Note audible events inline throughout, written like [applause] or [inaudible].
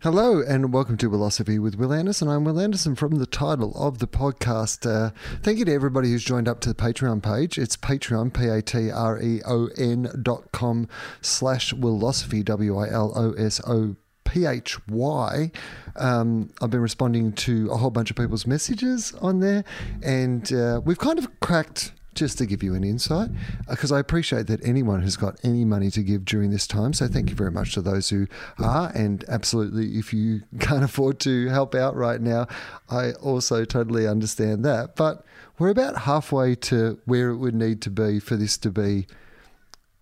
Hello and welcome to Philosophy with Will Anderson. I'm Will Anderson from the title of the podcast. Uh, thank you to everybody who's joined up to the Patreon page. It's Patreon, P-A-T-R-E-O-N dot com slash Willosophy, W-I-L-O-S-O P-H-Y. Um, I've been responding to a whole bunch of people's messages on there and uh, we've kind of cracked just to give you an insight, uh, because I appreciate that anyone has got any money to give during this time. So thank you very much to those who are. And absolutely, if you [laughs] can't afford to help out right now, I also totally understand that. But we're about halfway to where it would need to be for this to be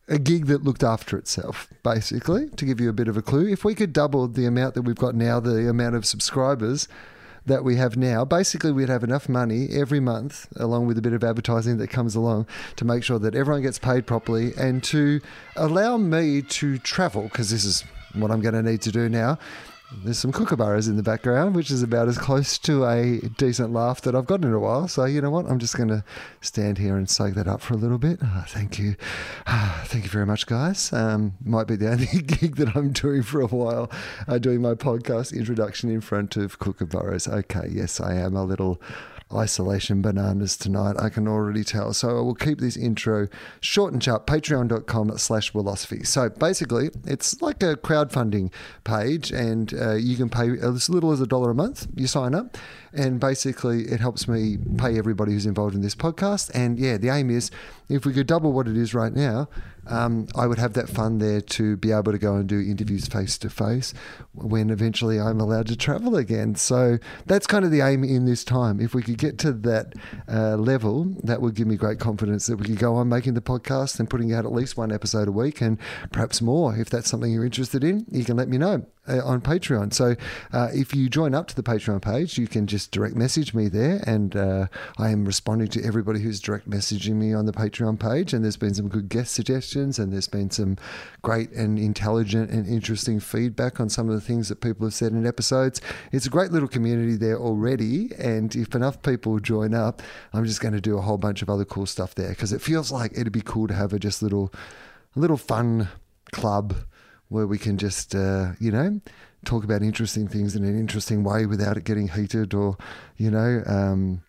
a gig that looked after itself, basically, to give you a bit of a clue. If we could double the amount that we've got now, the amount of subscribers, that we have now, basically we'd have enough money every month, along with a bit of advertising that comes along, to make sure that everyone gets paid properly and to allow me to travel, because this is what I'm going to need to do now. There's some kookaburras in the background, which is about as close to a decent laugh that I've gotten in a while. So, you know what? I'm just going to stand here and soak that up for a little bit. Oh, thank you. Ah, thank you very much, guys. Um, might be the only [laughs] gig that I'm doing for a while, uh, doing my podcast introduction in front of kookaburras. Okay, yes, I am a little isolation bananas tonight. I can already tell. So I will keep this intro short and sharp. Patreon.com slash Willosophy. So basically, it's like a crowdfunding page, and uh, you can pay as little as a dollar a month. You sign up, and basically, it helps me pay everybody who's involved in this podcast. And yeah, the aim is if we could double what it is right now, um, I would have that fund there to be able to go and do interviews face to face when eventually I'm allowed to travel again. So that's kind of the aim in this time. If we could get to that uh, level, that would give me great confidence that we could go on making the podcast and putting out at least one episode a week and perhaps more. If that's something you're interested in, you can let me know uh, on Patreon. So uh, if you join up to the Patreon page, you can just direct message me there, and uh, I am responding to everybody who's direct messaging me on the Patreon page. And there's been some good guest suggestions, and there's been some great and intelligent and interesting feedback on some of the things that people have said in episodes. It's a great little community there already, and if enough people join up, I'm just going to do a whole bunch of other cool stuff there because it feels like it'd be cool to have a just little, a little fun club where we can just, uh, you know, talk about interesting things in an interesting way without it getting heated or, you know, um,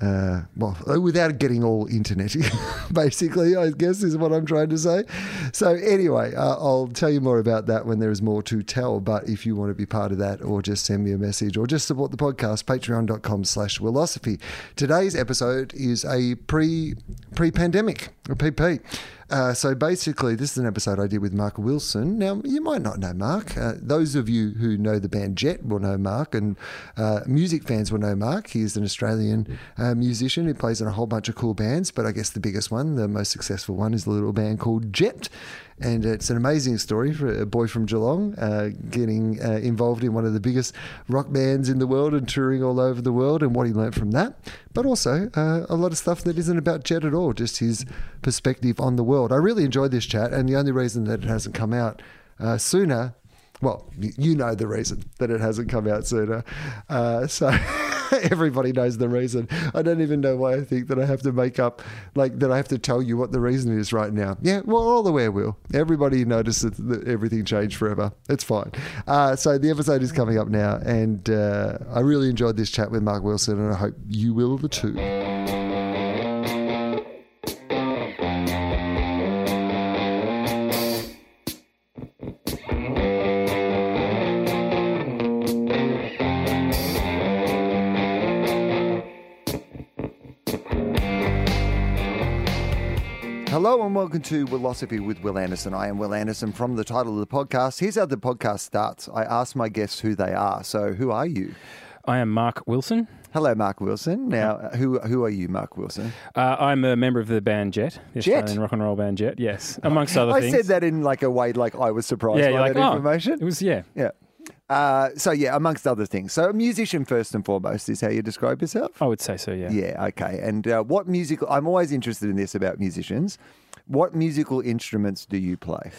uh, well, without getting all internety, [laughs] basically, I guess is what I'm trying to say. So, anyway, uh, I'll tell you more about that when there is more to tell. But if you want to be part of that, or just send me a message, or just support the podcast, patreon.com slash Willosophy. Today's episode is a pre pre pandemic, a PP. Uh, so basically, this is an episode I did with Mark Wilson. Now, you might not know Mark. Uh, those of you who know the band Jet will know Mark, and uh, music fans will know Mark. He is an Australian uh, musician who plays in a whole bunch of cool bands, but I guess the biggest one, the most successful one, is a little band called Jet. And it's an amazing story for a boy from Geelong uh, getting uh, involved in one of the biggest rock bands in the world and touring all over the world and what he learned from that. But also uh, a lot of stuff that isn't about Jet at all, just his perspective on the world. I really enjoyed this chat, and the only reason that it hasn't come out uh, sooner well, you know the reason that it hasn't come out sooner. Uh, so [laughs] [laughs] everybody knows the reason. I don't even know why I think that I have to make up, like, that I have to tell you what the reason is right now. Yeah, well, all the way will. Everybody notices that everything changed forever. It's fine. Uh, so the episode is coming up now, and uh, I really enjoyed this chat with Mark Wilson, and I hope you will the too. Hello and welcome to Philosophy with Will Anderson. I am Will Anderson from the title of the podcast. Here's how the podcast starts. I ask my guests who they are. So, who are you? I am Mark Wilson. Hello, Mark Wilson. Now, who who are you, Mark Wilson? Uh, I'm a member of the band Jet, the Jet? Australian rock and roll band Jet. Yes, amongst [laughs] other I things. I said that in like a way like I was surprised Yeah, by you're like, that oh, information. it was yeah. Yeah. Uh, so yeah, amongst other things. So a musician first and foremost is how you describe yourself. I would say so. Yeah. Yeah. Okay. And uh, what musical? I'm always interested in this about musicians. What musical instruments do you play?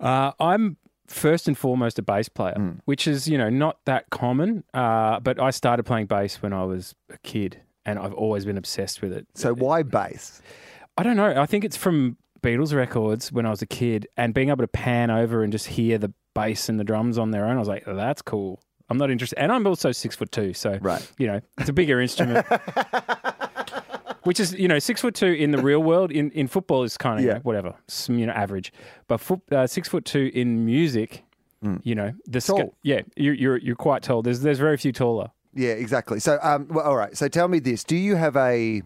Uh, I'm first and foremost a bass player, Mm. which is you know not that common. Uh, but I started playing bass when I was a kid, and I've always been obsessed with it. So why bass? I don't know. I think it's from Beatles records when I was a kid, and being able to pan over and just hear the bass and the drums on their own. I was like, that's cool. I'm not interested, and I'm also six foot two, so Right. you know, it's a bigger instrument. [laughs] Which is, you know, six foot two in the real world. In, in football is kind of Yeah. whatever, you know, average. But foot, uh, six foot two in music, you know, the Tall. yeah, you're, you're you're quite tall. There's there's very few taller. Yeah, exactly. So, um, well, all right. So, tell me this: Do you have a?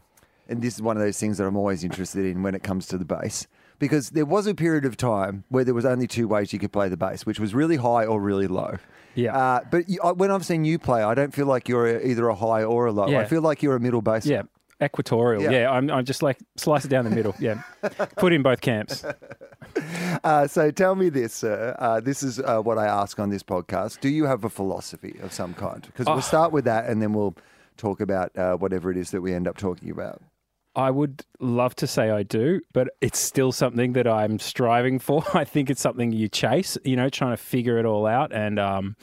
And this is one of those things that I'm always interested in when it comes to the bass, because there was a period of time where there was only two ways you could play the bass, which was really high or really low. Yeah. Uh, but you, I- when I've seen you play, I don't feel like you're a, either a high or a low. I Yeah. feel like you're a middle bass. Yeah, equatorial. Yeah. Yeah, I'm I'm just like slice it down the middle. Yeah, put in both camps. [laughs] Uh, so tell me this, sir. Uh, this is uh, what I ask on this podcast. Do you have a philosophy of some kind? Because we'll start with that, and then we'll talk about uh, whatever it is that we end up talking about. I would love to say I do, but it's still something that I'm striving for. [laughs] I think it's something you chase, you know, trying to figure it all out and, um,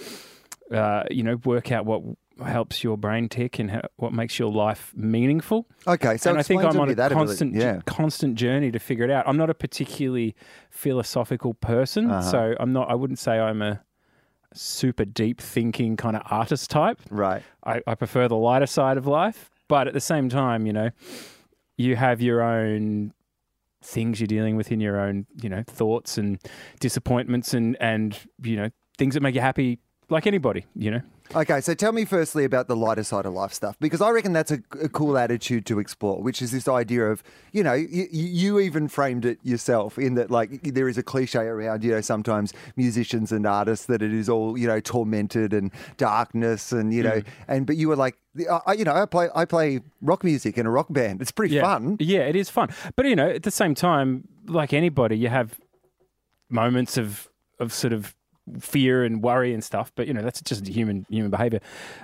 uh, you know, work out what helps your brain tick and what makes your life meaningful. Okay, so and I think I'm on a that ability. constant, Yeah. constant journey to figure it out. I'm not a particularly philosophical person, Uh-huh. so I'm not. I wouldn't say I'm a super deep thinking kind of artist type. Right. I, I prefer the lighter side of life, but at the same time, you know, you have your own things you're dealing with in your own, you know, thoughts and disappointments and and you know things that make you happy, like anybody, you know. Okay, so tell me firstly about the lighter side of life stuff because I reckon that's a, a cool attitude to explore, which is this idea of, you know, you, you even framed it yourself in that, like, there is a cliche around, you know, sometimes musicians and artists that it is all, you know, tormented and darkness and, you know, mm. and, but you were like, I, you know, I play, I play rock music in a rock band. It's pretty yeah. fun. Yeah, it is fun. But you know, at the same time, like anybody, you have moments of of sort of fear and worry and stuff. But you know, that's just human human behavior.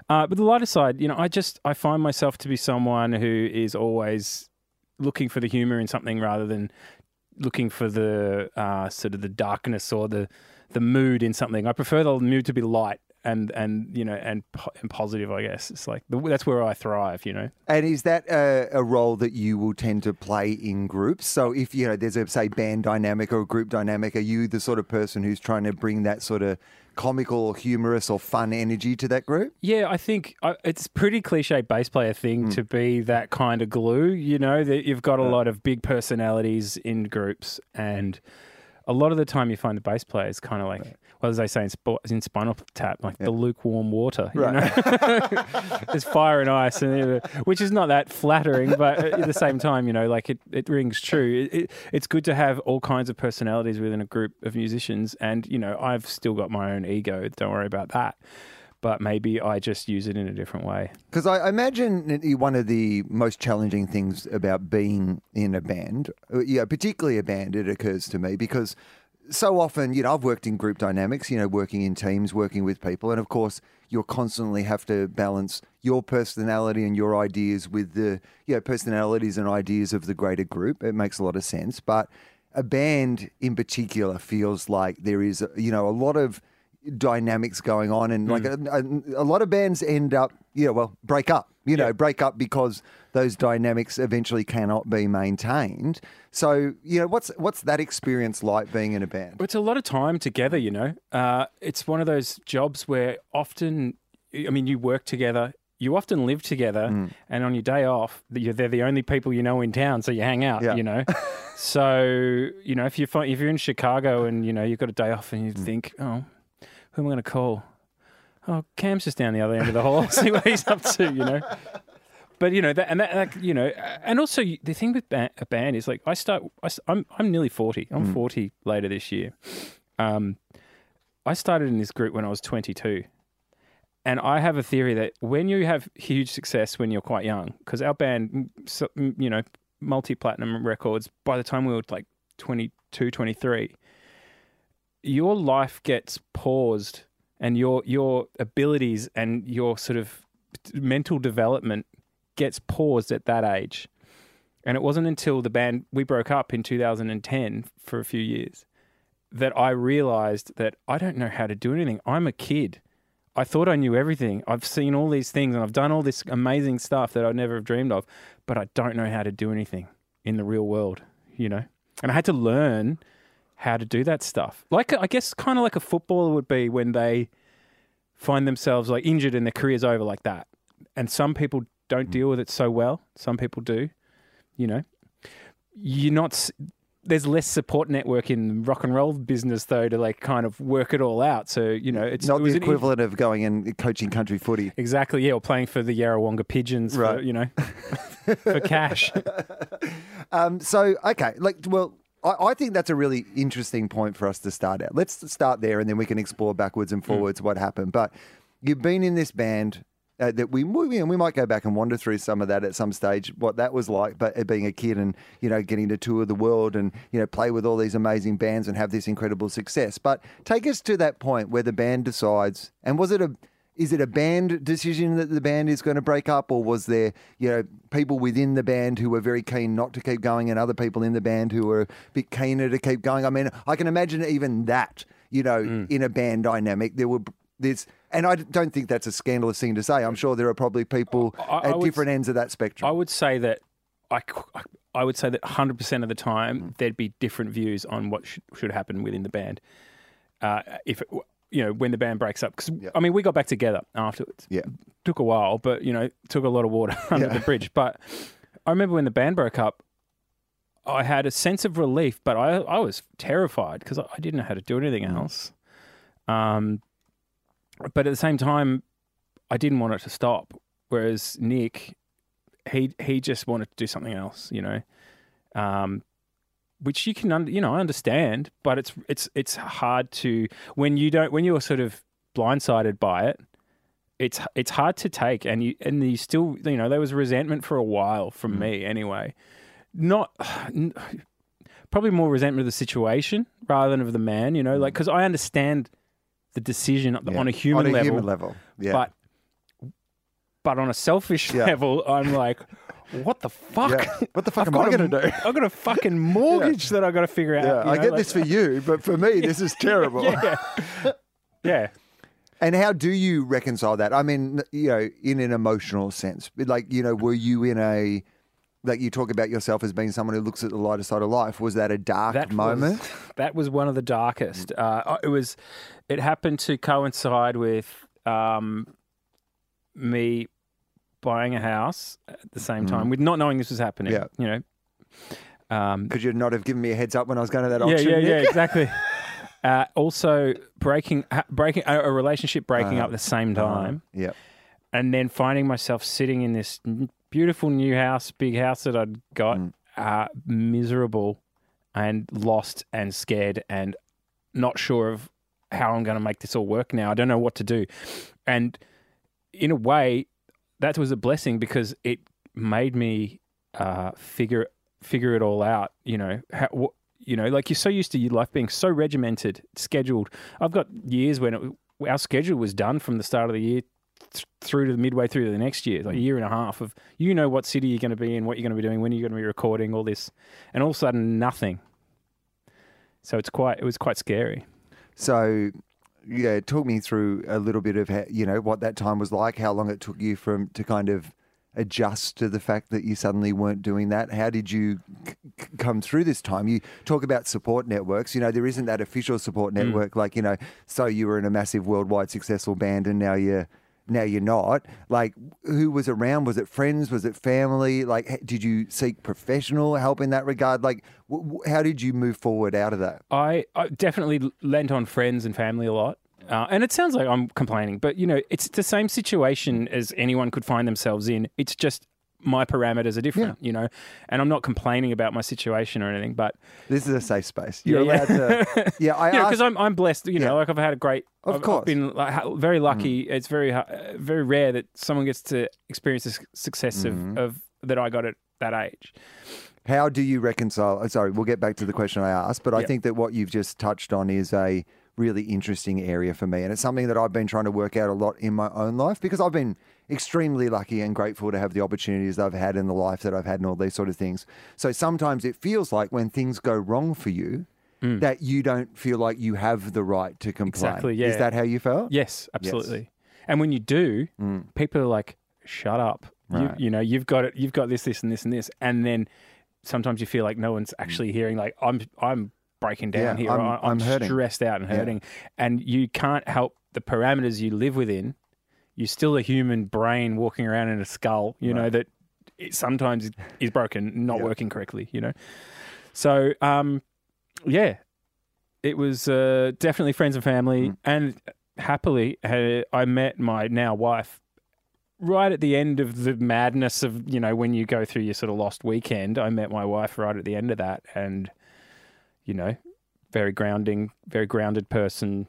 Uh, but the lighter side, you know, I just I find myself to be someone who is always looking for the humor in something rather than looking for the uh, sort of the darkness or the the mood in something. I prefer the mood to be light and and you know and and positive. I guess it's like the, that's where I thrive. You know. And is that a, a role that you will tend to play in groups? So if you know there's a say band dynamic or a group dynamic, are you the sort of person who's trying to bring that sort of comical or humorous or fun energy to that group? Yeah, I think uh, it's pretty cliche bass player thing to be that kind of glue. You know that you've got a lot of big personalities in groups, and a lot of the time you find the bass player is kind of like, well, as they say in, Sp- in Spinal Tap, like the lukewarm water. You know? [laughs] There's fire and ice, and which is not that flattering, but at the same time, you know, like it, it rings true. It, it, it's good to have all kinds of personalities within a group of musicians, and you know, I've still got my own ego. Don't worry about that. But maybe I just use it in a different way. Because I imagine one of the most challenging things about being in a band, uh, yeah, particularly a band, it occurs to me because so often, you know, I've worked in group dynamics, you know, working in teams, working with people, and of course, you'll constantly have to balance your personality and your ideas with the, you know, personalities and ideas of the greater group. It makes a lot of sense, but a band in particular feels like there is, you know, a lot of dynamics going on, and like mm. a, a, a lot of bands end up, yeah, well, break up. You know, Yeah. break up because those dynamics eventually cannot be maintained. So, you know, what's what's that experience like being in a band? It's a lot of time together, you know. Uh, it's one of those jobs where often, I mean, you work together, you often live together, and on your day off, you're, they're the only people you know in town, so you hang out, Yeah. you know. [laughs] so, you know, if you find if you're in Chicago and you know you've got a day off and you think, oh, who am I going to call? Oh, Cam's just down the other end of the hall. [laughs] See what he's up to, you know. But you know that, and that, that, you know, and also the thing with ba- a band is like I start. I, am I'm nearly forty. I'm forty later this year. Um, I started in this group when I was 22, and I have a theory that when you have huge success when you're quite young, because our band, mm, so- mm, you know, multi platinum records. By the time we were like 22, 23, your life gets paused, and your your abilities and your sort of mental development gets paused at that age. And it wasn't until the band we broke up in 2010 for a few years that I realized that I don't know how to do anything. I'm a kid. I thought I knew everything. I've seen all these things and I've done all this amazing stuff that I'd never have dreamed of, but I don't know how to do anything in the real world, you know? And I had to learn how to do that stuff. Like I guess kind of like a footballer would be when they find themselves like injured and their career's over like that. And some people don't deal with it so well. Some people do. You know, you're not. There's less support network in rock and roll business though to like kind of work it all out. So you know, it's Not it was the an- equivalent of going and coaching country footy. Exactly, yeah, or playing for the Yarrawonga Pigeons, for, Right. you know, [laughs] for cash. [laughs] Um, so, okay, like, well, I, I think that's a really interesting point for us to start at. Let's start there, and then we can explore backwards and forwards what happened. But you've been in this band. Uh, that we we, we might go back and wander through some of that at some stage, what that was like, but uh, being a kid and you know getting to tour the world and you know play with all these amazing bands and have this incredible success. But take us to that point where the band decides, and was it a is it a band decision that the band is going to break up, or was there, you know, people within the band who were very keen not to keep going, and other people in the band who were a bit keener to keep going? I mean, I can imagine even that, you know, Mm. in a band dynamic, there were there's, and I don't think that's a scandalous thing to say. I'm sure there are probably people I- I at would different ends of that spectrum. I would say that I, I would say that 100% of the time there'd be different views on what should, should happen within the band. Uh, if it, you know when the band breaks up, because Yeah. I mean we got back together afterwards. yeah, took a while, but you know took a lot of water [laughs] under Yeah. the bridge. But I remember when the band broke up. I had a sense of relief, but I, I was terrified because I I didn't know how to do anything else. Um, but at the same time, I didn't want it to stop. Whereas Nick, he he just wanted to do something else, you know, um, which you can you know I understand, but it's it's it's hard to when you don't when you're sort of blindsided by it. It's it's hard to take, and you and you still you know there was resentment for a while from mm. me anyway. Not n- [sighs] probably more resentment of the situation rather than of the man, you know, like mm. because I understand the decision yeah. on a human on a level, human level, yeah. but but on a selfish [laughs] Yeah. level, I'm like, what the fuck? Yeah. [laughs] What the fuck I've am I going to do? I've got a fucking [laughs] mortgage that I've got to figure out. Yeah, I know, get like- this for you, but for me, this is [laughs] terrible. yeah, yeah. And how do you reconcile that? I mean, you know, in an emotional sense, like you know, were you in a like you talk about yourself as being someone who looks at the lighter side of life? Was that a dark that moment? Was, that was one of the darkest. Uh, it was. It happened to coincide with um, me buying a house at the same time, with not knowing this was happening. Yeah. you know. Um, Could you not have given me a heads up when I was going to that auction? yeah, yeah, Nick? exactly. [laughs] Uh, also, breaking breaking a, a relationship breaking Uh, up at the same time, Yeah. and then finding myself sitting in this beautiful new house, big house that I'd got, Mm. uh, miserable and lost and scared and not sure of how I'm going to make this all work now. I don't know what to do, and in a way, that was a blessing because it made me uh, figure figure it all out. You know, how, what, you know, like you're so used to your life being so regimented, scheduled. I've got years when it, our schedule was done from the start of the year th- through to the midway through to the next year, like a year and a half of you know what city you're going to be in, what you're going to be doing, when you're going to be recording, all this, and all of a sudden nothing. So it's quite it was quite scary. So, yeah, talk me through a little bit of how, you know what that time was like. How long it took you from to kind of adjust to the fact that you suddenly weren't doing that. How did you c- come through this time? You talk about support networks. You know, there isn't that official support Mm. network. Like you know, so you were in a massive worldwide successful band, and now you're. Now you're not. Like, who was around? Was it friends? Was it family? Like, did you seek professional help in that regard? Like, w- how did you move forward out of that? I, I definitely lent on friends and family a lot. Uh, and it sounds like I'm complaining, but you know, it's the same situation as anyone could find themselves in. It's just my parameters are different, you know, and I'm not complaining about my situation or anything, but This is a safe space. You're Yeah, yeah. allowed to. [laughs] Yeah, I because I'm I'm blessed. You know, like I've had a great. Of I've, course. Mm. I've been like, very lucky. It's very uh, very rare that someone gets to experience the success Mm-hmm. of, of that I got at that age. How do you reconcile? oh, Sorry, we'll get back to the question I asked, but I think that what you've just touched on is a really interesting area for me. And it's something that I've been trying to work out a lot in my own life because I've been extremely lucky and grateful to have the opportunities I've had in the life that I've had and all these sort of things. So sometimes it feels like when things go wrong for you, that you don't feel like you have the right to complain. Mm. Exactly, yeah. Is that how you felt? Yes, absolutely. And when you do, people are like, "Shut up!" You, Mm. You know, you've got it. You've got this, this, and this, and this. And then sometimes you feel like no one's actually hearing. Like I'm, I'm breaking down Yeah, here. I'm- I- I'm hurting." stressed out and Yeah. hurting, and you can't help the parameters you live within. You're still a human brain walking around in a skull. You know that it sometimes is broken, not Yeah. working correctly. You know, so um, yeah, it was uh, definitely friends and family, Mm. and happily, I met my now wife right at the end of the madness of you know when you go through your sort of lost weekend. I met my wife right at the end of that, and you know, very grounding, very grounded person,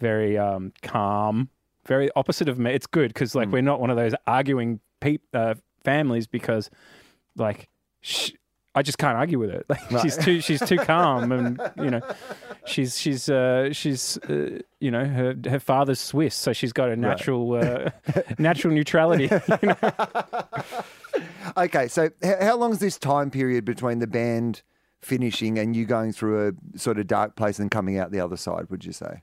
very um, calm, very opposite of me. It's good because like Mm. we're not one of those arguing peop uh, families because like. Sh- I just can't argue with her. [laughs] Like Right. she's too she's too calm, and you know, [laughs] she's she's uh, she's uh, you know her her father's Swiss, so she's got a natural uh, [laughs] natural neutrality. You know? Okay, so h- how long is this time period between the band finishing and you going through a sort of dark place and coming out the other side? Would you say?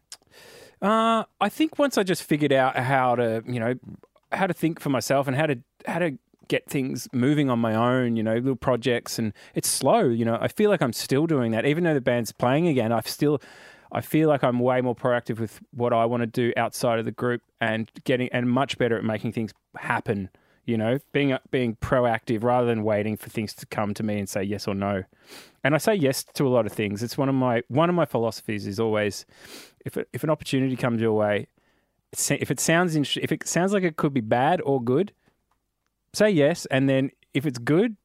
Uh, I think once I just figured out how to you know how to think for myself and how to how to get things moving on my own, you know, little projects, and it's slow. You know, I feel like I'm still doing that, even though the band's playing again. I've still I feel like I'm way more proactive with what I want to do outside of the group and getting and much better at making things happen. You know, being being proactive rather than waiting for things to come to me and say yes or no. And I say yes to a lot of things. It's one of my one of my philosophies is always if it, if an opportunity comes your way, if it sounds if it sounds like it could be bad or good, say yes. And then if it's good,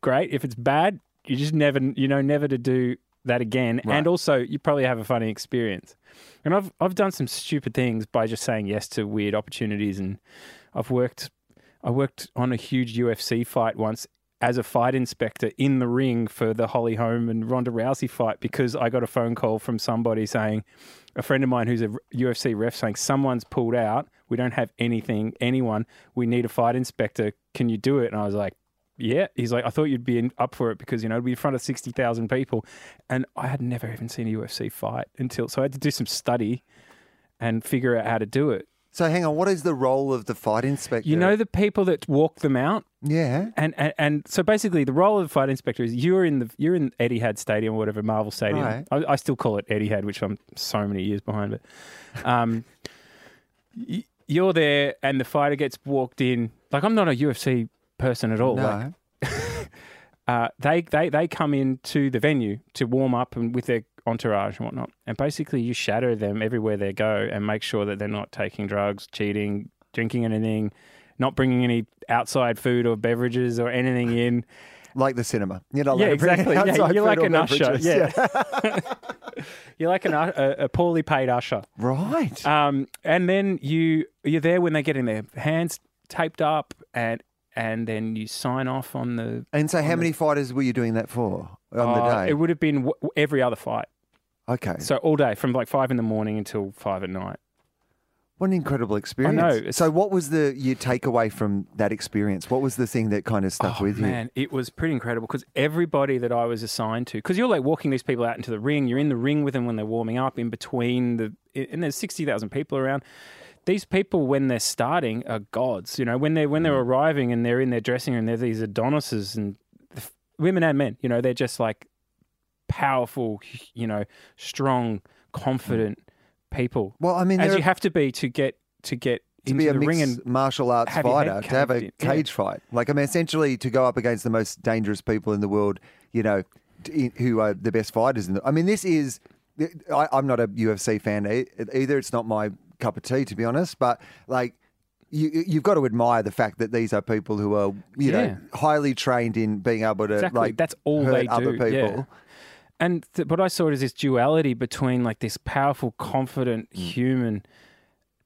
great. If it's bad, you just never you know never to do that again. Right. And also, you probably have a funny experience. And I've I've done some stupid things by just saying yes to weird opportunities. And I've worked I worked on a huge UFC fight once as a fight inspector in the ring for the Holly Holm and Ronda Rousey fight because I got a phone call from somebody saying, a friend of mine who's a UFC ref saying, someone's pulled out. We don't have anything, anyone. We need a fight inspector. Can you do it? And I was like, yeah. He's like, I thought you'd be in, up for it because, you know, it'd be in front of 60,000 people. And I had never even seen a UFC fight until, so I had to do some study and figure out how to do it. So hang on, what is the role of the fight inspector? You know, the people that walk them out, yeah. And, and and so basically, the role of the fight inspector is you're in the you're in Eddie Etihad Stadium or whatever Marvel Stadium. Right. I, I still call it Eddie Etihad, which I'm so many years behind. But um, y- you're there, and the fighter gets walked in. Like I'm not a UFC person at all. No. Like, [laughs] uh, they they they come into the venue to warm up and with their entourage and whatnot, and basically you shadow them everywhere they go and make sure that they're not taking drugs, cheating, drinking anything, not bringing any outside food or beverages or anything in. [laughs] like the cinema. You're not yeah, exactly. [laughs] Yeah, you're like an usher. beverages. Yeah, [laughs] you're like an, a, a poorly paid usher. Right. Um, and then you you're there when they get in their hands taped up and and then you sign off on the and so how many fighters were you doing that for on the Uh, day? It would have been w- every other fight. Okay. So all day from like five in the morning until five at night. What an incredible experience. I know, it's- So what was the your takeaway from that experience? What was the thing that kind of stuck oh, with you? man, it was pretty incredible because everybody that I was assigned to, because you're like walking these people out into the ring, you're in the ring with them when they're warming up, in between the, and there's sixty thousand people around. These people, when they're starting, are gods. You know, when they're when they're Mm. arriving and they're in their dressing room, they're these Adonises and the f- women and men. You know, they're just like powerful, you know, strong, confident people. Well, I mean, as you are- have to be to get to get to into be a ring and martial arts have your head fighter, to have a in, yeah. cage fight. Like, I mean, essentially to go up against the most dangerous people in the world, you know, who are the best fighters. In the, I mean, this is, I, I'm not a UFC fan either. It's not my cup of tea, to be honest, but like, you, you've got to admire the fact that these are people who are, you Yeah. know, highly trained in being able to Exactly. like That's all hurt they other do, yeah. And th- what I saw is this duality between like this powerful, confident Mm. human,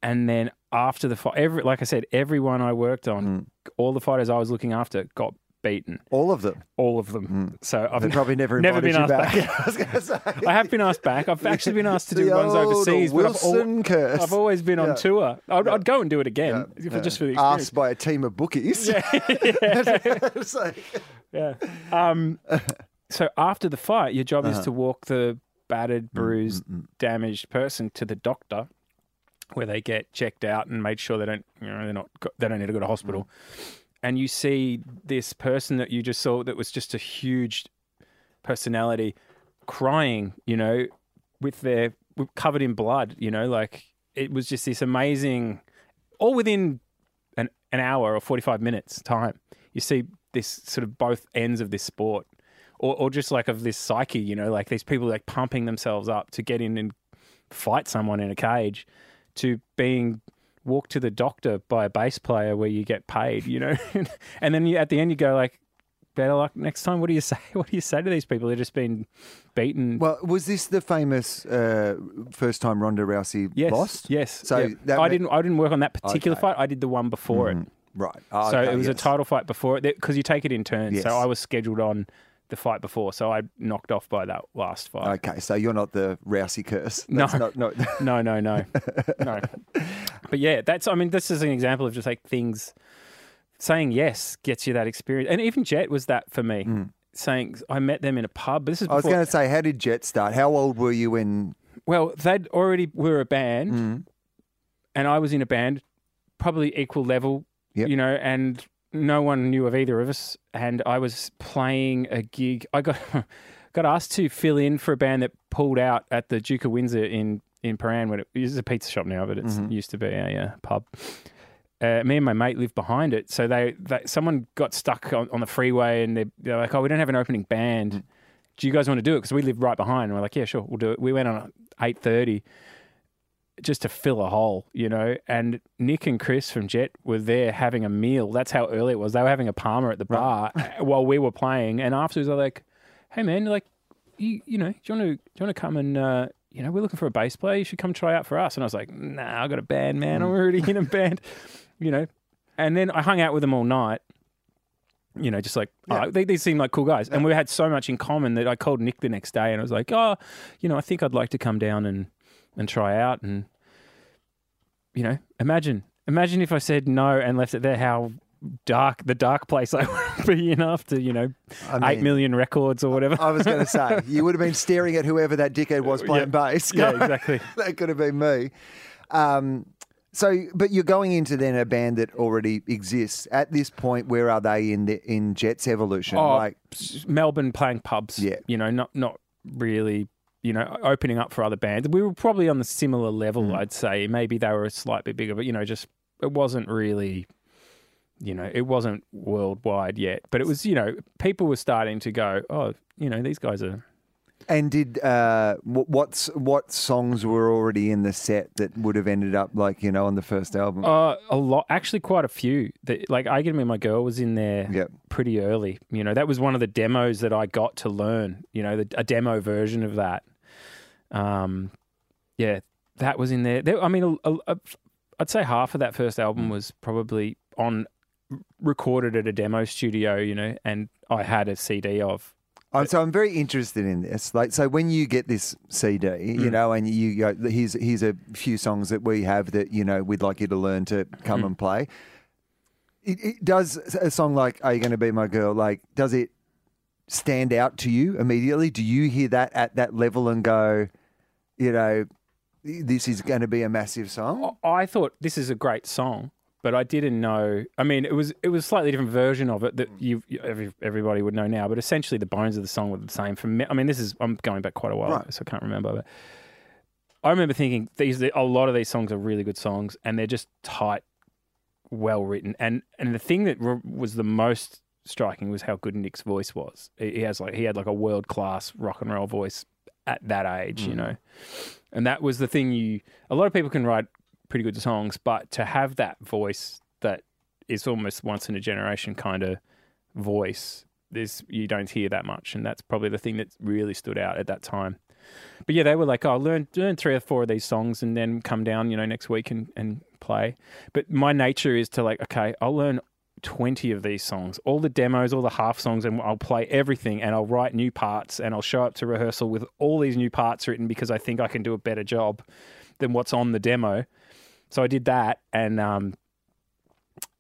and then after the fight, every like I said, everyone I worked on, Mm. all the fighters I was looking after got beaten, All of them. all of them. So I've They probably never never been asked back. back. [laughs] I was say. [laughs] I have been asked back. I've actually been asked to do ones overseas, but I've, al- curse. I've always been Yeah. on tour. I'd, I'd go and do it again Yeah, if yeah. just for the experience. Asked by a team of bookies. [laughs] Like- Yeah. Um, so after the fight, your job Uh-huh. is to walk the Mm, battered, bruised, damaged person to the doctor, where they get checked out and made sure they don't, you know, they're not, they don't need to go to hospital. Mm. And you see this person that you just saw that was just a huge personality crying, you know, with their covered in blood, you know, like it was just this amazing, all within an, an hour or 45 minutes time. You see this sort of both ends of this sport or, or just like of this psyche, you know, like these people like pumping themselves up to get in and fight someone in a cage to being walked to the doctor by a bass player where you get paid, you know, [laughs] and then you, at the end you go like, better luck next time. What do you [laughs] say? What do you say to these people? They've just been beaten. Well, was this the famous uh, first time Ronda Rousey yes, lost? yes. So yeah. that I ma- didn't. I didn't work on that particular Okay. fight. I did the one before it. Mhm. Right. Oh, so okay, it was a title fight before it because you take it in turns. Yes. So I was scheduled on the fight before, so I knocked off by that last fight. Okay, so you're not the Rousey curse. No. That's Not, [laughs] no. No, no, no, [laughs] no. But yeah, that's. I mean, this is an example of just like things. Saying yes gets you that experience, and even Jet was that for me. Saying I met them in a pub. This is Mm. I was going to say, how did Jet start? How old were you when? Well, they'd already were a band, Mm. and I was in a band, probably equal level. Yep. You know, and no one knew of either of us. And I was playing a gig. I got [laughs] got asked to fill in for a band that pulled out at the Duke of Windsor in in Prahran. When it, is a pizza shop now, but it Mhm. used to be a, uh pub. Uh, me and my mate lived behind it, so they, they someone got stuck on, on the freeway, and they're, they're like, "Oh, we don't have an opening band. Do you guys want to do it?" Because we live right behind. And we're like, "Yeah, sure, we'll do it." We went on at eight thirty just to fill a hole, you know. And Nick and Chris from Jet were there having a meal. That's how early it was. They were having a parma at the bar uh, [laughs] while we were playing. And afterwards, they're like, "Hey, man, like, you, you know, do you want to, do you want to come and, uh, you know, we're looking for a bass player. You should come try out for us." And I was like, "Nah, I got a band, man. I'm already in a [laughs] band, you know." And then I hung out with them all night. You know, just like Yeah. oh, they, they seem like cool guys, and we had so much in common that I called Nick the next day and I was like, "Oh, you know, I think I'd like to come down and and try out." And you know, imagine imagine if I said no and left it there, how dark the dark place [laughs] I would be in after you know I mean, million records or whatever. I was going to say [laughs] you would have been staring at whoever that dickhead was playing bass. yeah, [laughs] exactly. that could have been me. Um, so, but you're going into then a band that already exists at this point. Where are they in the in Jet's evolution? Oh, like, Melbourne playing pubs. Yeah. You know, not not really, you know, opening up for other bands. We were probably on the similar level, Mm. I'd say. Maybe they were a slight bit bigger, but you know, just it wasn't really you know, it wasn't worldwide yet. But it was, you know, people were starting to go, Oh, you know, these guys are and did uh, what's what songs were already in the set that would have ended up like you know on the first album? uh, a lot actually quite a few. That like I Get Me My Girl was in there Yep. pretty early. You know, that was one of the demos that I got to learn. You know, the, a demo version of that. Um, yeah, that was in there. there I mean, a, a, a, I'd say half of that first album was probably on recorded at a demo studio. You know, and I had a CD of. Um, so I'm very interested in this. Like, so when you get this CD, you Mm. know, and you go, here's here's a few songs that we have that you know we'd like you to learn to come Mm. and play. It, it does a song like "Are You Going to Be My Girl"? Like, does it stand out to you immediately? Do you hear that at that level and go, you know, this is going to be a massive song? I thought this is a great song, but I didn't know. I mean, it was it was a slightly different version of it that mm. you you- every, everybody would know now. But essentially, the bones of the song were the same. From me, I mean, this is I'm going back quite a while, Right. so I can't remember. But I remember thinking these a lot of these songs are really good songs, and they're just tight, well written. And and the thing that was the most striking was how good Nick's voice was. He has like he had like a world class rock and roll voice at that age, you Mm. know. And that was the thing you a lot of people can write pretty good songs, but to have that voice that is almost once in a generation kind of voice, there's you don't hear that much, and that's probably the thing that really stood out at that time. But yeah, they were like, "Oh, learn learn three or four of these songs, and then come down, you know, next week and and play." But my nature is to like, okay, I'll learn 20 of these songs, all the demos, all the half songs, and I'll play everything and I'll write new parts and I'll show up to rehearsal with all these new parts written because I think I can do a better job than what's on the demo. So I did that and um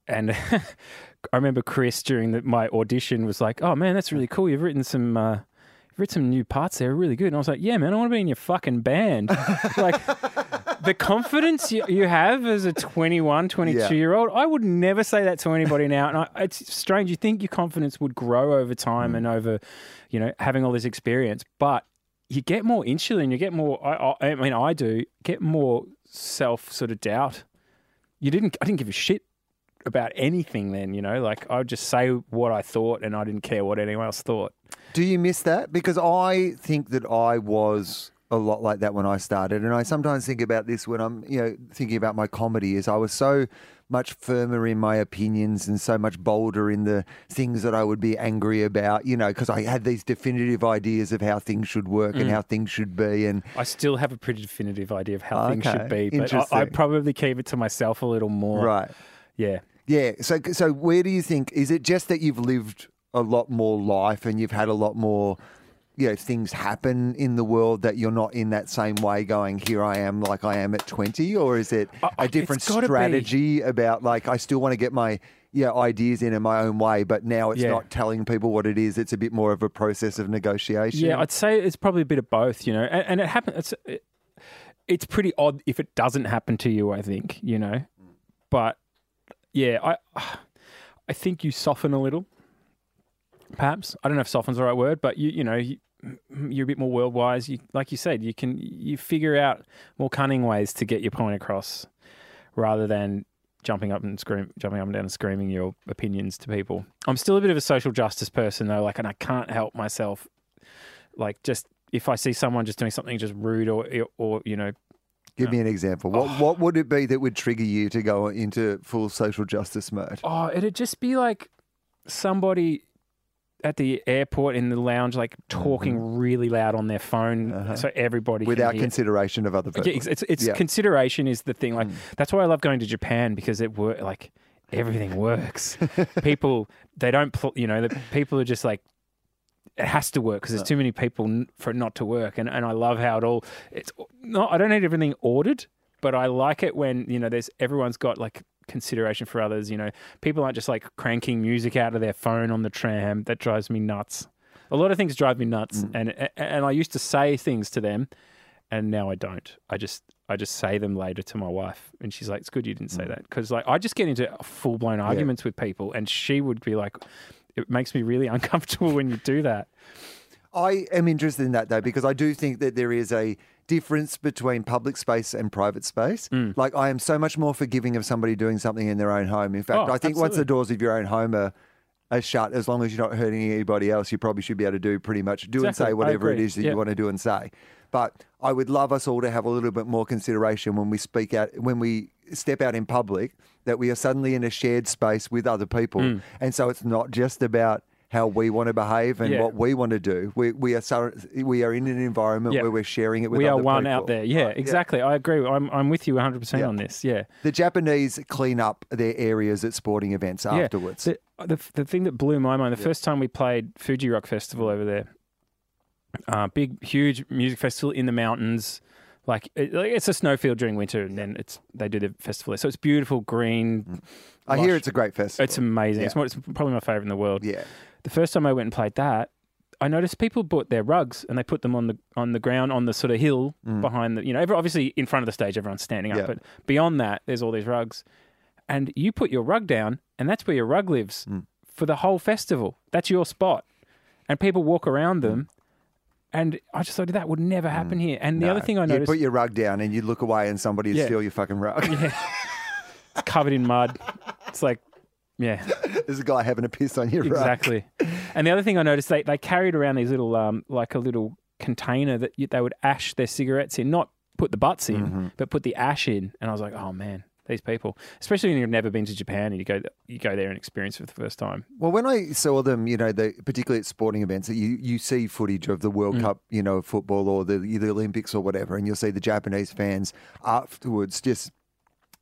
and [laughs] I remember Chris during the, my audition was like, "Oh man, that's really cool. You've written some uh written some new parts there, really good." And I was like, "Yeah, man, I want to be in your fucking band." [laughs] like the confidence you, you have as a 21, 22 Yeah. year old, I would never say that to anybody now. And I, it's strange. You think your confidence would grow over time mm. and over, you know, having all this experience. But you get more insulin. you get more. I, I, I mean, I do get more self sort of doubt. You didn't. I didn't give a shit about anything then. You know, like I would just say what I thought, and I didn't care what anyone else thought. Do you miss that? Because I think that I was a lot like that when I started, and I sometimes think about this when I'm, you know, thinking about my comedy. Is I was so much firmer in my opinions and so much bolder in the things that I would be angry about, you know, because I had these definitive ideas of how things should work and mm. how things should be, and I still have a pretty definitive idea of how things should be, but I. I probably keep it to myself a little more. right. Yeah. Yeah. So, so where do you think is it just that you've lived a lot more life and you've had a lot more, you know, things happen in the world that you're not in that same way going, here I am like I am at 20? Or is it Uh, a different gotta be. strategy about like, I still want to get my, yeah, ideas in in my own way, but now it's Yeah. not telling people what it is. It's a bit more of a process of negotiation. Yeah, I'd say it's probably a bit of both, you know, and, and it happens. It's it, it's pretty odd if it doesn't happen to you. I think you know, but yeah, I I think you soften a little. Perhaps I don't know if soften's the right word, but you you know you, you're a bit more world wise. You like you said, you can you figure out more cunning ways to get your point across, rather than jumping up and scream, jumping up and down and screaming your opinions to people. I'm still a bit of a social justice person though, like, and I can't help myself like just if I see someone just doing something just rude or or you know Give me an uh, example. What, Oh. what would it be that would trigger you to go into full social justice mode? oh it'd just be like somebody at the airport in the lounge like talking really loud on their phone so everybody Mm-hmm. Without consideration of other people. Yeah, it's it's, it's Yeah. Mm. consideration is the thing like that's why I love going to Japan because it work like everything works [laughs] people they don't pl- you know the people are just like it has to work because there's too many people n- for it not to work and and I love how it all it's not I don't need everything ordered but I like it when you know there's everyone's got like consideration for others you know. People aren't just like cranking music out of their phone on the tram. That drives me nuts. A lot of things drive me nuts mm. and and I used to say things to them and now I don't. I just I just say them later to my wife and she's like it's good you didn't say mm. that. Because like I just get into full blown arguments with people and she would be like it makes me really [laughs] uncomfortable when you do that. I am interested in that though because I do think that there is a difference between public space and private space. Mm. Like I am so much more forgiving of somebody doing something in their own home. In fact, Oh, I think once the doors of your own home are, are shut, as long as you're not hurting anybody else, you probably should be able to do pretty much do and say whatever it is that Yeah. you want to do and say. But I would love us all to have a little bit more consideration when we speak out when we step out in public that we are suddenly in a shared space with other people. Hmm. And so it's not just about how we want to behave and Yeah. what we want to do. We, we are so, we are in an environment Yeah. where we're sharing it with other people. we are one people. out there yeah Right, exactly I agree I'm, I'm with you 100% Yeah. on this yeah The Japanese clean up their areas at sporting events Yeah. afterwards. The, the, the thing that blew my mind the first time we played Fuji Rock Festival over there, uh, big, huge music festival in the mountains. Like, it, like it's a snowfield during winter, and then it's they do the festival there. So it's beautiful, green. I hear it's a great festival. It's amazing. It's, Yeah. one- it's probably my favorite in the world. yeah. The first time I went and played that, I noticed people bought their rugs and they put them on the on the ground on the sort of hill behind the you know every, obviously in front of the stage everyone's standing up Mm. Yeah. but beyond that there's all these rugs and you put your rug down and that's where your rug lives Mm. for the whole festival that's your spot and people walk around them and I just thought that would never happen here and the Mm. No. other thing I noticed you put your rug down and you look away and somebody would Yeah. steal your fucking rug. yeah. [laughs] it's covered in mud it's like yeah [laughs] There's a guy having a piss on your rug. Exactly. and the other thing I noticed, they, they carried around these little, um, like a little container that you, they would ash their cigarettes in, not put the butts in, Mm-hmm. but put the ash in. And I was like, oh man, these people, especially when you've never been to Japan and you go, you go there and experience it for the first time. Well, when I saw them, you know, the, particularly at sporting events, you, you see footage of the World Mm. Cup, you know, football or the, the Olympics or whatever, and you'll see the Japanese fans afterwards just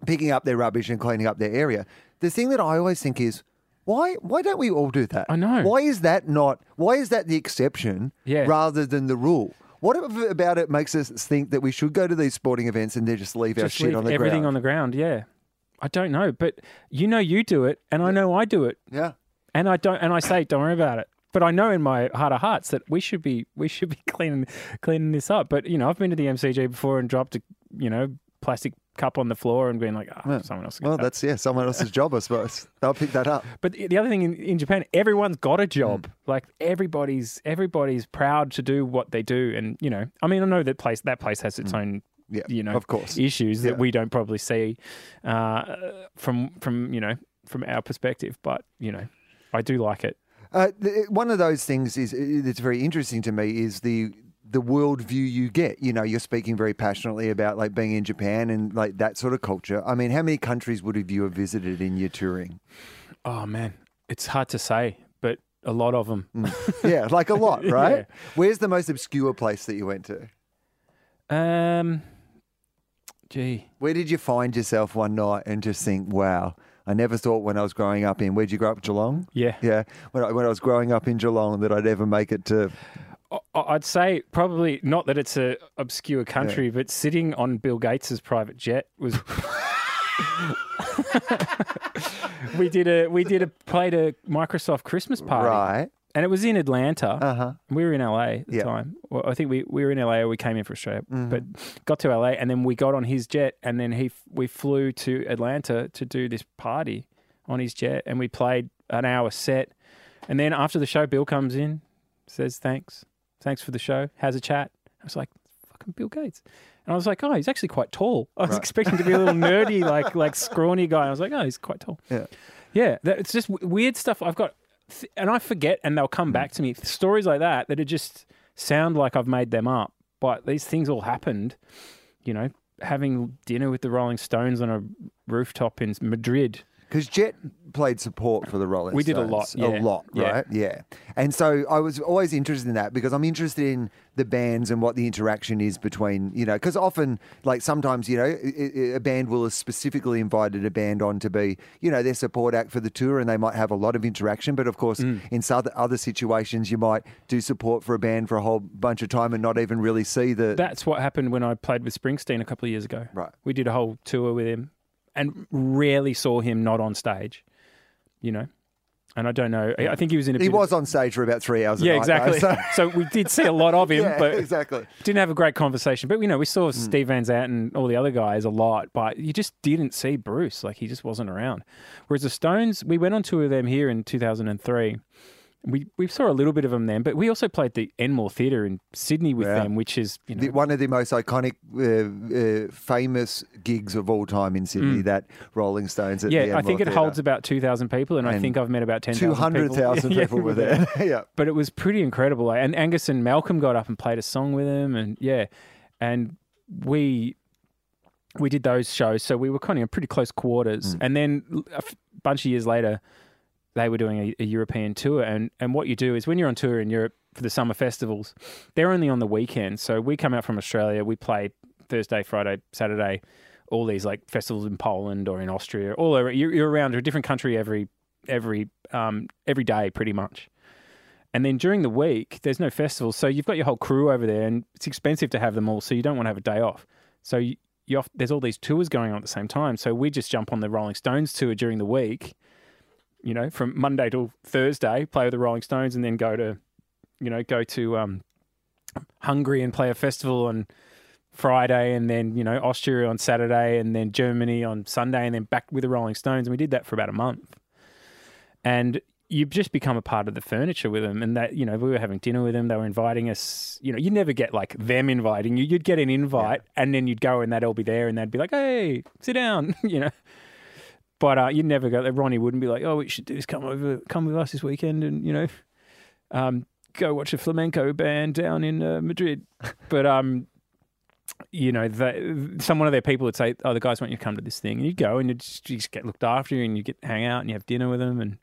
picking up their rubbish and cleaning up their area. The thing that I always think is, why why don't we all do that? I know. Why is that not? Why is that the exception Yeah. rather than the rule? What about it makes us think that we should go to these sporting events and then just leave our Just shit leave on the ground? everything ground? on the ground. Yeah. I don't know, but you know you do it, and I know I do it, yeah. and I don't, and I say don't worry about it. But I know in my heart of hearts that we should be we should be [laughs] cleaning cleaning this up. But you know, I've been to the MCG before and dropped a you know plastic cup on the floor and being like, oh, someone else. Well, that's yeah, someone else's [laughs] job, I suppose. They'll pick that up. But the the other thing in, in Japan, everyone's got a job. Like everybody's everybody's proud to do what they do, and you know, I mean, I know that place that place has its own. Yeah, you know, of course. issues Yeah. that we don't probably see uh, from from you know from our perspective. But you know, I do like it. Uh, one of those things is that's very interesting to me is the the worldview you get. You know, you're speaking very passionately about like being in Japan and like that sort of culture. I mean, how many countries would have you have visited in your touring? Oh man, it's hard to say, but a lot of them. Yeah, like a lot, [laughs] right? Yeah. Where's the most obscure place that you went to? Um, gee, Where did you find yourself one night and just think, wow, I never thought when I was growing up in, where'd you grow up, Geelong? yeah. Yeah, when I, when I was growing up in Geelong, that I'd ever make it to. I'd say probably not that it's a obscure country, but sitting on Bill Gates's private jet was. [laughs] [laughs] we did a we did a played a Microsoft Christmas party, Right. and it was in Atlanta. Uh huh. We were in LA at the Yeah. time. Well, I think we, we were in LA or we came in for Australia, Mm-hmm. but got to LA and then we got on his jet and then he we flew to Atlanta to do this party on his jet and we played an hour set. And then after the show, Bill comes in, says thanks, thanks for the show, has a chat. I was like, fucking Bill Gates. And I was like, oh, he's actually quite tall. I was Right. expecting to be a little [laughs] nerdy, like like scrawny guy. I was like, oh, he's quite tall. Yeah. Yeah, that, it's just w- weird stuff. I've got, th- and I forget, and they'll come hmm. back to me. Stories like that that are just sound like I've made them up, but these things all happened. You know, having dinner with the Rolling Stones on a rooftop in Madrid. Because Jet played support for the Rolling We did a Stones. lot, yeah. A lot, Yeah. right? Yeah. And so I was always interested in that because I'm interested in the bands and what the interaction is between, you know, because often, like sometimes, you know, i- i- a band will have specifically invited a band on to be, you know, their support act for the tour and they might have a lot of interaction. But of course, Mm. in some other situations, you might do support for a band for a whole bunch of time and not even really see the. That's what happened when I played with Springsteen a couple of years ago. Right. We did a whole tour with him, and rarely saw him not on stage. You know, and I don't know. I think he was in a. he bit of- was on stage for about three hours. a Yeah, night, though, exactly. so- [laughs] so we did see a lot of him, [laughs] yeah, but exactly. didn't have a great conversation. But you know, we saw hmm. Steve Van Zandt and all the other guys a lot, but you just didn't see Bruce. Like he just wasn't around. Whereas the Stones, we went on tour with them here in 2003. We we saw a little bit of them then, but we also played the Enmore Theatre in Sydney with Yeah. them, which is you know The, one of the most iconic, uh, uh, famous gigs of all time in Sydney. That Rolling Stones. At the Mm. yeah. I think it holds about 2,000 people, and, I And think I've met about 10,000 two hundred thousand [laughs] people were there. [laughs] yeah, but it was pretty incredible. Like, And Angus and Malcolm got up and played a song with him, and yeah, and we we did those shows, so we were kind of in pretty close quarters. And then a f- bunch of years later, they were doing a, a European tour, and and what you do is when you're on tour in Europe for the summer festivals, they're only on the weekend. So we come out from Australia, we play Thursday, Friday, Saturday, all these like festivals in Poland or in Austria, all over. You're, you're around a different country every every um, every day, pretty much. And then during the week, there's no festivals, so you've got your whole crew over there, and it's expensive to have them all, so you don't want to have a day off. So you off, there's all these tours going on at the same time. So we just jump on the Rolling Stones tour during the week, you know, from Monday till Thursday, play with the Rolling Stones, and then go to, you know, go to um, Hungary and play a festival on Friday, and then you know Austria on Saturday, and then Germany on Sunday, and then back with the Rolling Stones. And we did that for about a month, and you just become a part of the furniture with them. And that you know we were having dinner with them. They were inviting us. You know, you never get like them inviting you. You'd get an invite, and then you'd go, and they'd all be there, and they'd be like, "Hey, sit down," [laughs] you know. But uh, you'd never go. Ronnie wouldn't be like, "Oh, what you should do is come over, come with us this weekend, and you know, um, go watch a flamenco band down in uh, Madrid." [laughs] But um, you know, they, some one of their people would say, "Oh, the guys want you to come to this thing," and you'd go and you'd just, you just get looked after, and you get hang out and you have dinner with them, and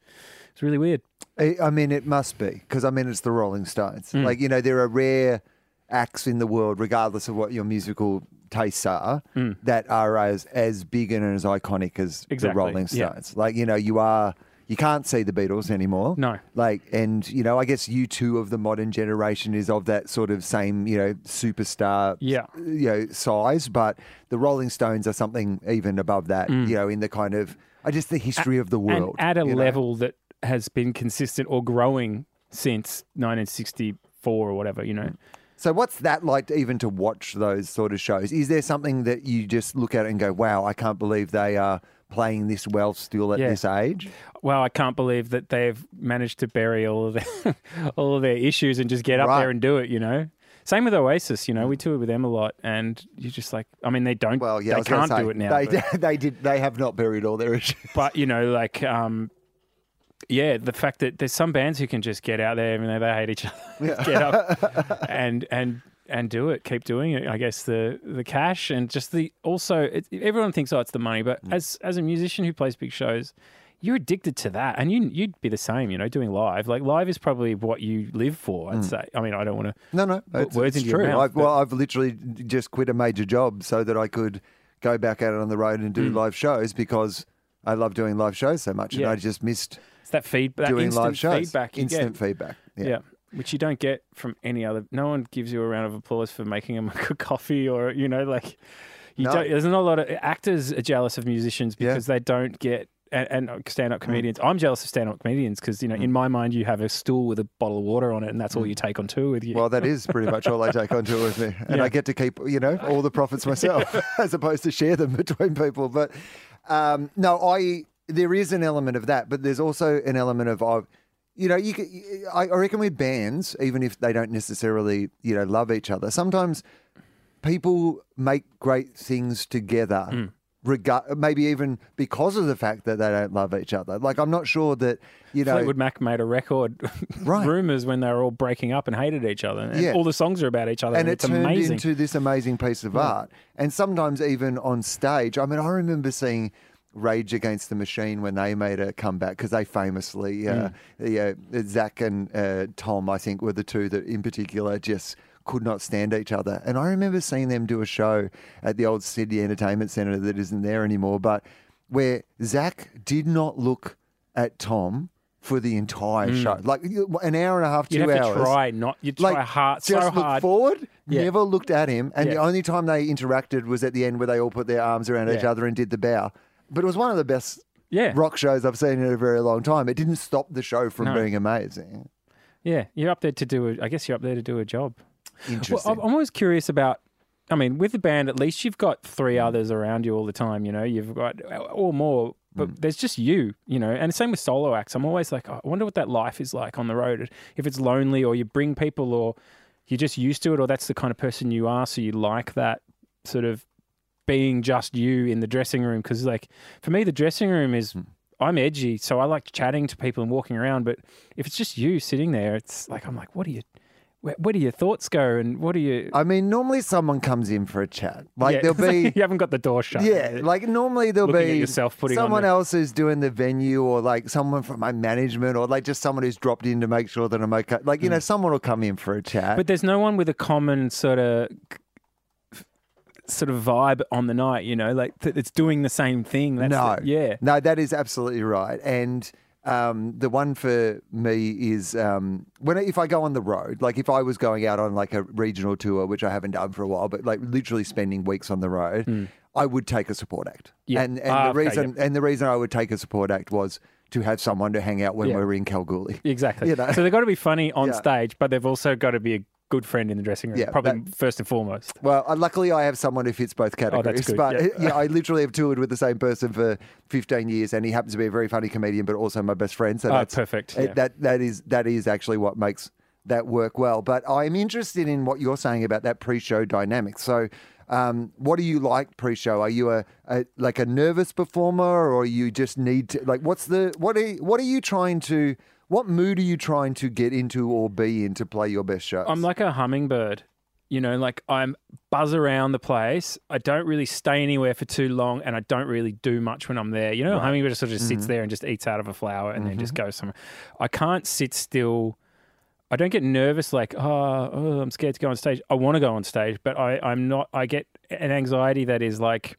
it's really weird. I I mean, it must be because I mean, it's the Rolling Stones. Mm. Like you know, there are rare acts in the world, regardless of what your musical tastes are, Mm. that are as as big and as iconic as Exactly, the Rolling yeah. Stones. Like you know, you are. You can't see the Beatles anymore. No. Like, and, you know, I guess you two of the modern generation is of that sort of same, you know, superstar, Yeah. you know, size. But the Rolling Stones are something even above that, you know, in the kind of, I just the history of the world. Mm. and at a you know? level that has been consistent or growing since 1964 or whatever. You know, So what's that like to even to watch those sort of shows? Is there something that you just look at and go, "Wow, I can't believe they are playing this well still at Yeah. this age"? Well, I can't believe that they've managed to bury all of their [laughs] all of their issues and just get up Right. there and do it. You know. Same with Oasis, you know, we toured with them a lot, and you're just like, I mean, they don't, Well, yeah, they can't say, do it now. They, but- [laughs] they did. They have not buried all their issues. but you know, like, um, yeah, the fact that there's some bands who can just get out there, even though they hate each other, [laughs] yeah. get up [laughs] and and and do it, keep doing it. I guess the the cash and just the also, it, everyone thinks oh it's the money, but mm. as as a musician who plays big shows. You're addicted to that, and you you'd be the same, you know, doing live. Like live is probably what you live for. I'd mm. say. I mean, I don't want to. No, no, it's, words it's into your mouth, I've, well, I've literally just quit a major job so that I could go back out on the road and do mm. live shows because I love doing live shows so much, and I just missed It's that feedback, doing instant live shows. feedback Instant get. feedback. Yeah. Yeah. which you don't get from any other. No one gives you a round of applause for making them a good [laughs] coffee, or you know, like you No. don't. There's not a lot of actors are jealous of musicians Yeah. because they don't get. And, and stand-up mm. comedians. I'm jealous of stand-up comedians because you know, mm. in my mind, you have a stool with a bottle of water on it, and that's all mm. you take on tour with you. Well, that is [laughs] pretty much all I take on tour with me, and Yeah. I get to keep you know all the profits [laughs] myself as opposed to share them between people. But um, no, I there is an element of that, but there's also an element of of you know you I I reckon with bands, even if they don't necessarily you know love each other, sometimes people make great things together. Mm. Regard, maybe even because of the fact that they don't love each other. Like I'm not sure that you know. Fleetwood Mac made a record, [laughs] Right. rumors when they were all breaking up and hated each other, and Yeah. all the songs are about each other, and and, it it's turned amazing. into this amazing piece of art. And sometimes even on stage, I mean, I remember seeing Rage Against the Machine when they made a comeback because they famously, uh, yeah, Zach and uh, Tom, I think, were the two that in particular just could not stand each other. And I remember seeing them do a show at the old Sydney Entertainment Centre that isn't there anymore, but where Zach did not look at Tom. For the entire show, like an hour and a half, two You'd have hours to try not. You'd try hard, just so look hard. forward, Yeah. never looked at him, and the only time they interacted was at the end where they all put their arms around each other and did the bow. But it was one of the best Yeah. rock shows I've seen in a very long time. It didn't stop the show from No. being amazing. Yeah, you're up there to do. A, I guess you're up there to do a job. Well, Interesting. I'm I'm always curious about. I mean, with the band, at least you've got three others around you all the time. You know, you've got or more, but Mm. there's just you. You know, and same with solo acts. I'm always like, oh, I wonder what that life is like on the road. If it's lonely, or you bring people, or you're just used to it, or that's the kind of person you are, so you like that sort of being just you in the dressing room. Because like for me, the dressing room is. Hmm. I'm edgy, so I like chatting to people and walking around. But if it's just you sitting there, it's like I'm like, what do you, where, where do your thoughts go, and what do you? I mean, normally someone comes in for a chat. Like Yeah, there'll [laughs] be. you haven't got the door shut. Yeah, like normally there'll Looking be yourself putting on someone the- else who's doing the venue, or like someone from my management, or like just someone who's dropped in to make sure that I'm okay. Like you know, someone will come in for a chat. But there's no one with a common sort of sort of vibe on the night. You know, like th- it's doing the same thing. That's no, the- yeah. no, that is absolutely right. And um, the one for me is um, when if I go on the road, like if I was going out on like a regional tour, which I haven't done for a while, but like literally spending weeks on the road, I would take a support act. Yeah. And and Ah, the okay, reason and the reason I would take a support act was to have someone to hang out when Yeah. we were in Kalgoorlie. Exactly. [laughs] You know? So they've got to be funny on Yeah. stage, but they've also got to be a good friend in the dressing room. Yeah, probably that- first and foremost. Well, uh, luckily I have someone who fits both categories. Oh, good, But yeah. [laughs] yeah. I literally have toured with the same person for 15 years, and he happens to be a very funny comedian, but also my best friend. So Oh, that's perfect, it- yeah. That that is that is actually what makes that work well. But I'm interested in what you're saying about that pre-show dynamic. So. Um, what do you like pre-show? Are you a, a like a nervous performer, or you just need to like? What's the what are what are you trying to? What mood are you trying to get into or be in to play your best shows? I'm like a hummingbird. You know, like I'm buzz around the place. I don't really stay anywhere for too long, and I don't really do much when I'm there. You know, a hummingbird just sort of just Mm-hmm. sits there and just eats out of a flower, and then just goes somewhere. I can't sit still. I don't get nervous like, oh, oh, I'm scared to go on stage. I want to go on stage, but I, I'm not. I get an anxiety that is like,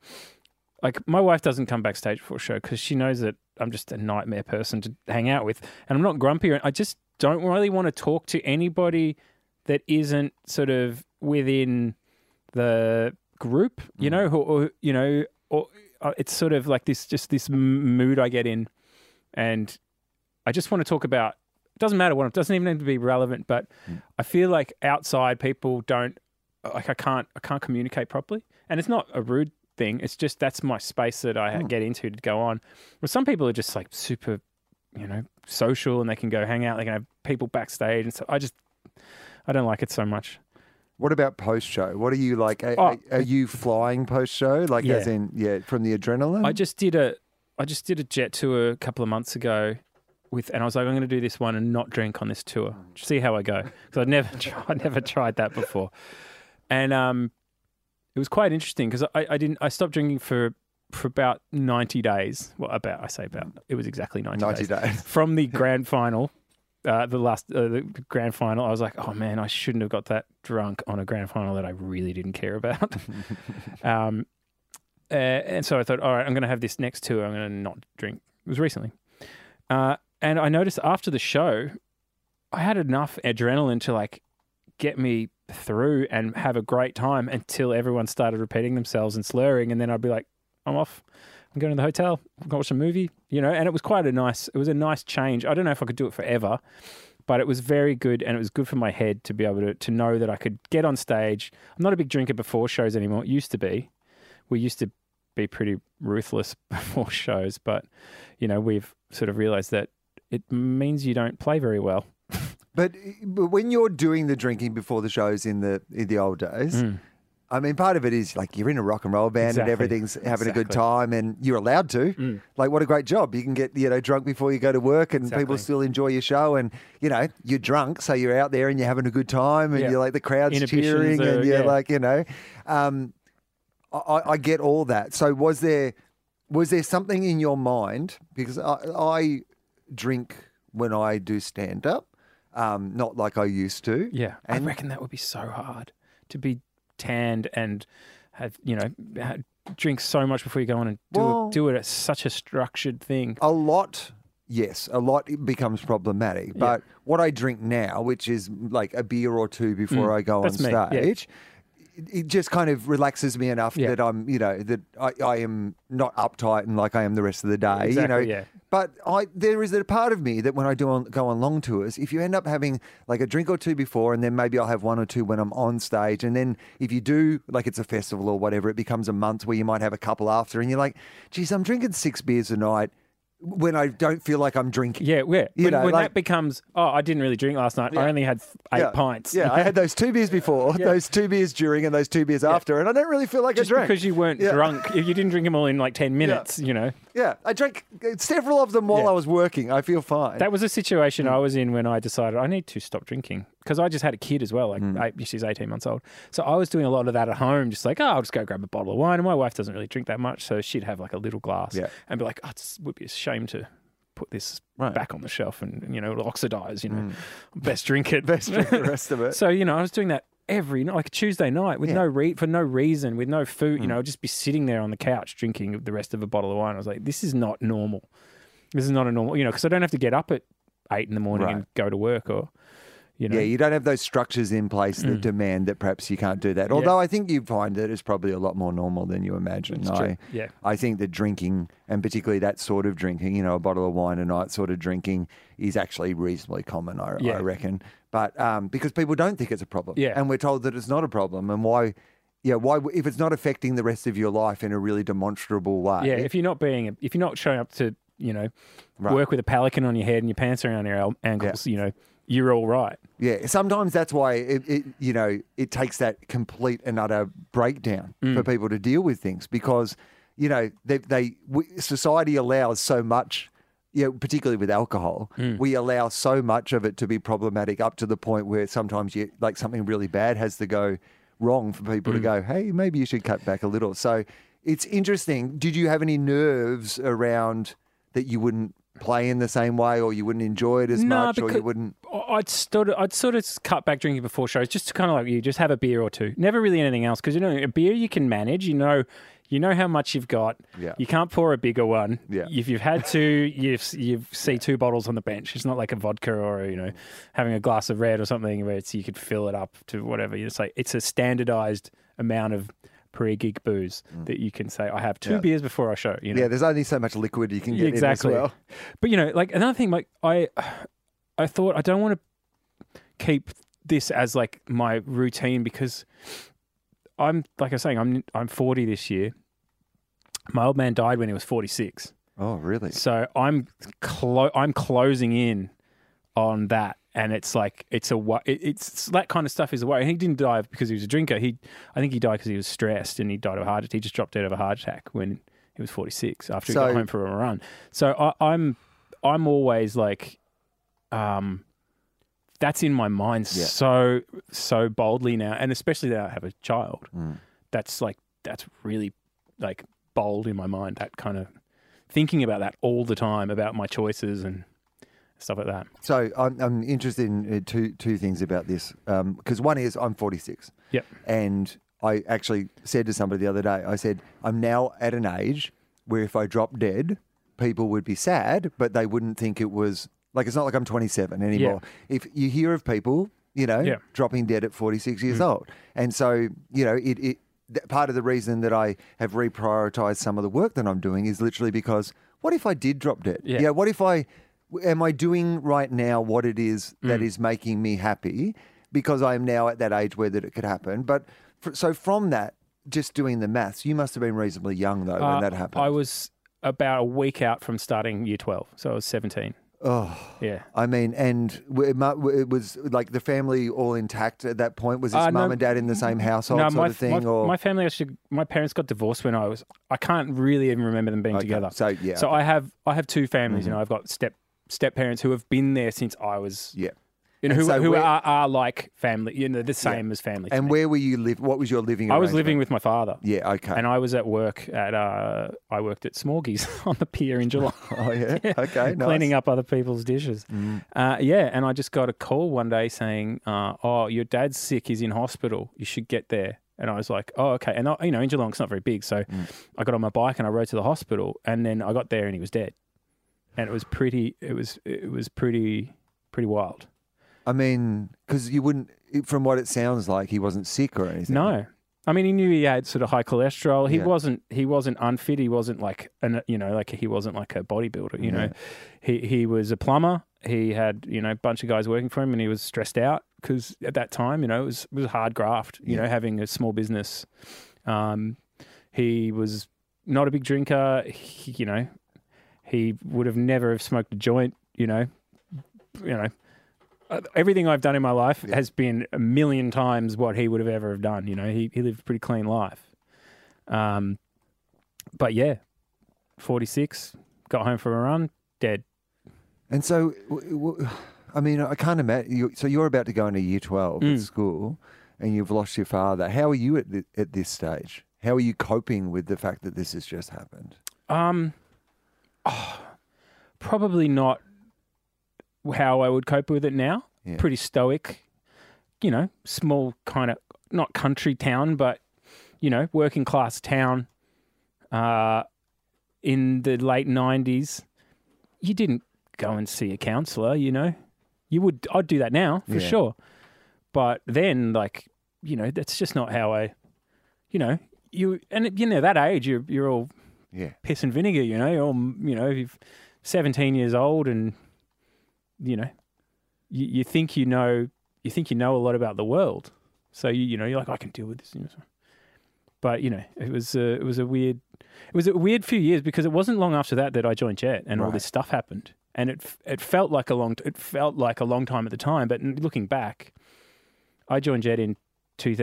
like my wife doesn't come backstage for a show because she knows that I'm just a nightmare person to hang out with, and I'm not grumpy. I just don't really want to talk to anybody that isn't sort of within the group, you know, or, or you know, or uh, it's sort of like this, just this m- mood I get in, and I just want to talk about It doesn't matter what it doesn't even need to be relevant, but Mm. I feel like outside people don't like I can't I can't communicate properly, and it's not a rude thing. It's just that's my space that I Mm. get into to go on. But some people are just like super, you know, social, and they can go hang out. They can have people backstage, and so I just I don't like it so much. What about post show? What are you like? Are, Oh. are- are you flying post show? Like, Yeah. as in, yeah, from the adrenaline? I just did a I just did a jet tour a couple of months ago with and I was like I'm going to do this one and not drink on this tour. See how I go because I'd never [laughs] tried, I'd never tried that before. And um it was quite interesting because I, I didn't I stopped drinking for for about 90 days. Well about I say about it was exactly 90, 90 days. days. [laughs] From the [laughs] grand final uh, the last uh, the grand final, I was like, "Oh man, I shouldn't have got that drunk on a grand final that I really didn't care about." [laughs] um, uh, and so I thought, all right, I'm going to have this next tour. I'm going to not drink. It was recently. Uh, and I noticed after the show, I had enough adrenaline to like get me through and have a great time until everyone started repeating themselves and slurring. And then I'd be like, I'm off. I'm going to the hotel. I'm going to watch a movie, you know. And it was quite a nice, it was a nice change. I don't know if I could do it forever, but it was very good and it was good for my head to be able to, to know that I could get on stage. I'm not a big drinker before shows anymore. It used to be. We used to be pretty ruthless [laughs] before shows, but you know, we've sort of realized that it means you don't play very well. But, but when you're doing the drinking before the shows in the in the old days, I mean, part of it is like you're in a rock and roll band Exactly. and everything's having a good time, and you're allowed to. Mm. Like, what a great job! You can get you know drunk before you go to work, and people still enjoy your show. And you know you're drunk, so you're out there and you're having a good time, and Yeah. you're like the crowd's cheering, are- and you're yeah. like you know. Um, I- I, I get all that. So was there was there something in your mind because I, I drink when I do stand up, um, not like I used to. Yeah, And- I reckon that would be so hard to be tanned and have you know ha- drink so much before you go on and do Well- it, do it at such a structured thing. A lot, yes, a lot becomes problematic. But what I drink now, which is like a beer or two before Mm, I go on stage. yeah. It just kind of relaxes me enough Yeah. that I'm, you know, that I, I am not uptight and like I am the rest of the day. Exactly, you know, yeah. But I, there is a part of me that when I do on, go on long tours, if you end up having like a drink or two before, and then maybe I'll have one or two when I'm on stage, and then if you do like it's a festival or whatever, it becomes a month where you might have a couple after, and you're like, geez, I'm drinking six beers a night when I don't feel like I'm drinking. Yeah, yeah. You when know, when like- that becomes, oh, I didn't really drink last night. I only had eight yeah. pints. Yeah, I had those two beers [laughs] before, Yeah. those two beers during, and those two beers after, and I don't really feel like Just I drank. because you weren't Yeah. drunk, you didn't drink them all in like ten minutes. You know, Yeah, I drank several of them while Yeah. I was working. I feel fine. that was a situation Hmm. I was in when I decided I need to stop drinking because I just had a kid as well. Like Hmm. eight, she's eighteen months old, so I was doing a lot of that at home. Just like, oh, I'll just go grab a bottle of wine. And my wife doesn't really drink that much, so she'd have like a little glass Yeah. and be like, oh, it would be a shame to put this Right. Hmm. back on the shelf and you know it'll oxidize. You know, [laughs] best drink it. Best drink the rest of it. [laughs] So you know, I was doing that every night, like a Tuesday night, with Yeah. no re- for no reason, with no food. You Mm. know, I'd just be sitting there on the couch drinking the rest of a bottle of wine. I was like, this is not normal. This is not a normal. You know, because I don't have to get up at eight in the morning Right. and go to work, or you know, Yeah, you don't have those structures in place that Mm. demand that perhaps you can't do that. Although I think you find that it's probably a lot more normal than you imagine. It's true. I, yeah, I think that drinking, and particularly that sort of drinking, you know, a bottle of wine a night sort of drinking, is actually reasonably common, I, I reckon. But um, because people don't think it's a problem, Yeah. and we're told that it's not a problem, and why? Yeah, why? If it's not affecting the rest of your life in a really demonstrable way, yeah. If you're not being, if you're not showing up to, you know, Right. work with a pelican on your head and your pants around your ankles, you know, you're all right. Yeah, sometimes that's why it, it you know it takes that complete and utter breakdown Mm. for people to deal with things because you know they they we, society allows so much. You know, particularly with alcohol, Mm. we allow so much of it to be problematic up to the point where sometimes you like something really bad has to go wrong for people Mm. to go, hey, maybe you should cut back a little. So it's interesting. Did you have any nerves around that you wouldn't play in the same way, or you wouldn't enjoy it as No, much, or you wouldn't? I'd sort of, I'd sort of cut back drinking before shows, just to kind of like you, just have a beer or two. Never really anything else, because you know a beer you can manage. You know, you know how much you've got. Yeah. You can't pour a bigger one. Yeah. If you've had two, [laughs] you've you see two bottles on the bench. It's not like a vodka or you know having a glass of red or something where it's you could fill it up to whatever. You say it's a standardized amount of pre-gig booze that you can say I have two Mm. Yeah. beers before I show. You know? Yeah, there's only so much liquid you can get exactly. in as well. But you know, like another thing, like I, [sighs] I thought I don't want to keep this as like my routine because I'm like I was saying I'm I'm 40 this year. My old man died when he was 46. Oh, really? So I'm clo- I'm closing in on that, and it's like it's a it's that kind of stuff is a worry. He didn't die because he was a drinker. He I think he died because he was stressed, and he died of a heart. attack. He just dropped dead of a heart attack when he was 46 after he got home from a run. So I, I'm I'm always like, um, that's in my mind Yeah. so so boldly now, and especially now I have a child. Mm. That's like that's really like bold in my mind. That kind of thinking about that all the time about my choices and stuff like that. So I'm, I'm interested in uh, two two things about this because one is I'm 46. Yep. And I actually said to somebody the other day, I said I'm now at an age where if I drop dead, people would be sad, but they wouldn't think it was like it's not like I'm 27 anymore. If you hear of people, you know, Yeah. dropping dead at 46 years old, and so you know it. it Part of the reason that I have reprioritized some of the work that I'm doing is literally because what if I did drop dead? Yeah. yeah what if I am I doing right now what it is Mm. that is making me happy because I am now at that age where that it could happen. But fr so from that, just doing the maths, you must have been reasonably young though Uh, when that happened. I was about a week out from starting year 12, so I was 17. oh, Yeah. I mean, and it it was like the family all intact at that point. Was his Uh, mum no, and dad in the same household no, sort my, of thing? my, or my family actually, my parents got divorced when I was. I can't really even remember them being Okay, together. So yeah, So I have I have two families. Mm-hmm. You know, I've got step step parents who have been there since I was. yeah. You know, And who, so who are, are like family. You know, the same as family. And where were you live? What was your living? I was living with my father. Yeah. Okay. And I was at work at uh, I worked at Smorgies [laughs] on the pier in July, [laughs] oh yeah. [laughs] Okay. Nice. cleaning up other people's dishes. Mm. Uh, yeah, and I just got a call one day saying, uh, "Oh, your dad's sick. He's in hospital. You should get there." And I was like, "Oh, okay." And I, you know, in Geelong, it's not very big, so Mm. I got on my bike and I rode to the hospital. And then I got there and he was dead. And it was pretty. It was it was pretty pretty wild. I mean, because you wouldn't, from what it sounds like, he wasn't sick or anything. No. I mean, he knew he had sort of high cholesterol. He Yeah. wasn't. He wasn't unfit. He wasn't like an. You know, like he wasn't like a bodybuilder. You know, he he was a plumber. He had you know a bunch of guys working for him, and he was stressed out because at that time, you know, it was it was hard graft. You Yeah. know, having a small business. Um, he was not a big drinker. He, you know, he would have never have smoked a joint. You know, you know. Uh, Everything I've done in my life Yeah. has been a million times what he would have ever have done. You know, he he lived a pretty clean life. Um, but yeah, forty six, got home from a run, dead. And so, w- w- I mean, I can't imagine. You, so you're about to go into year 12 Mm. at school and you've lost your father. How are you at, at this stage? How are you coping with the fact that this has just happened? Um, oh, probably not how I would cope with it now. Yeah. Pretty stoic, you know, small kind of not country town, but you know, working class town. Uh, in the late nineties, you didn't go and see a counselor. You know, you would. I'd do that now for Yeah. sure, but then, like, you know, that's just not how I. You know, you and you know that age, you're you're all Yeah. piss and vinegar, you know, or you know, you're 17 years old and you know, you, you think you know, you think you know a lot about the world. So you, you know, you're like, I can deal with this. You know. But you know, it was a, it was a weird, it was a weird few years because it wasn't long after that that I joined Jet and all this stuff happened, and it it felt like a long, it felt like a long time at the time. But looking back, I joined Jet in two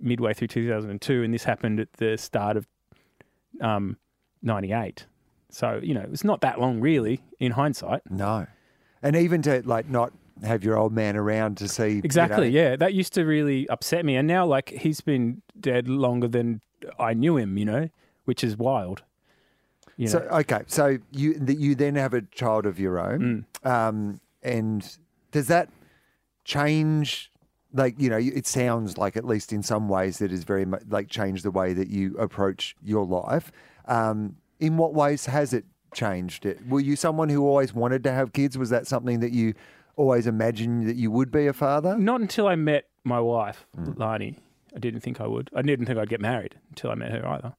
midway through 2002, and this happened at the start of um, 98. So, you know, it's not that long really in hindsight. No. And even to like not have your old man around to see. you Exactly. know- Yeah. That used to really upset me. And now, like, he's been dead longer than I knew him, you know, which is wild. You know? So okay, so you you then have a child of your own, Mm. um, and does that change? Like you know, it sounds like at least in some ways that has very much like changed the way that you approach your life. Um, in what ways has it changed it? Were you someone who always wanted to have kids? Was that something that you always imagined that you would be a father? Not until I met my wife, Mm. Lani. I didn't think I would. I didn't think I'd get married until I met her either.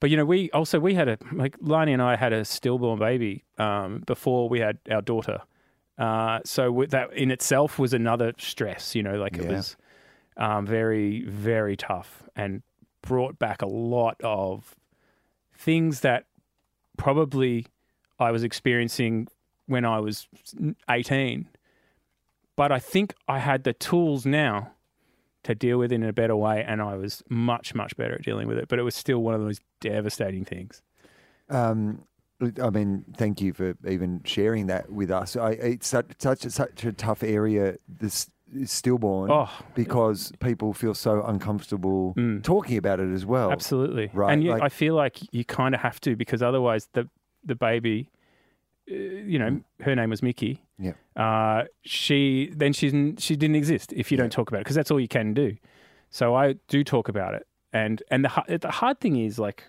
But you know, we also we had a like Lani and I had a stillborn baby um, before we had our daughter, Uh, so that in itself was another stress. You know, like it Yeah. was um, very very tough and brought back a lot of things that probably I was experiencing when I was 18. But I think I had the tools now to deal with it in a better way, and I was much, much better at dealing with it. But it was still one of those devastating things. Um, I mean, thank you for even sharing that with us. I, it's such, such, such a tough area, this stillborn, Oh, because people feel so uncomfortable Mm. talking about it as well. absolutely. right, And you, like- I feel like you kind of have to because otherwise the the baby, uh, you know, her name was Mickey. Yeah. Uh, she then she's she didn't exist if you Yeah. don't talk about it because that's all you can do. So I do talk about it, and and the the hard thing is like,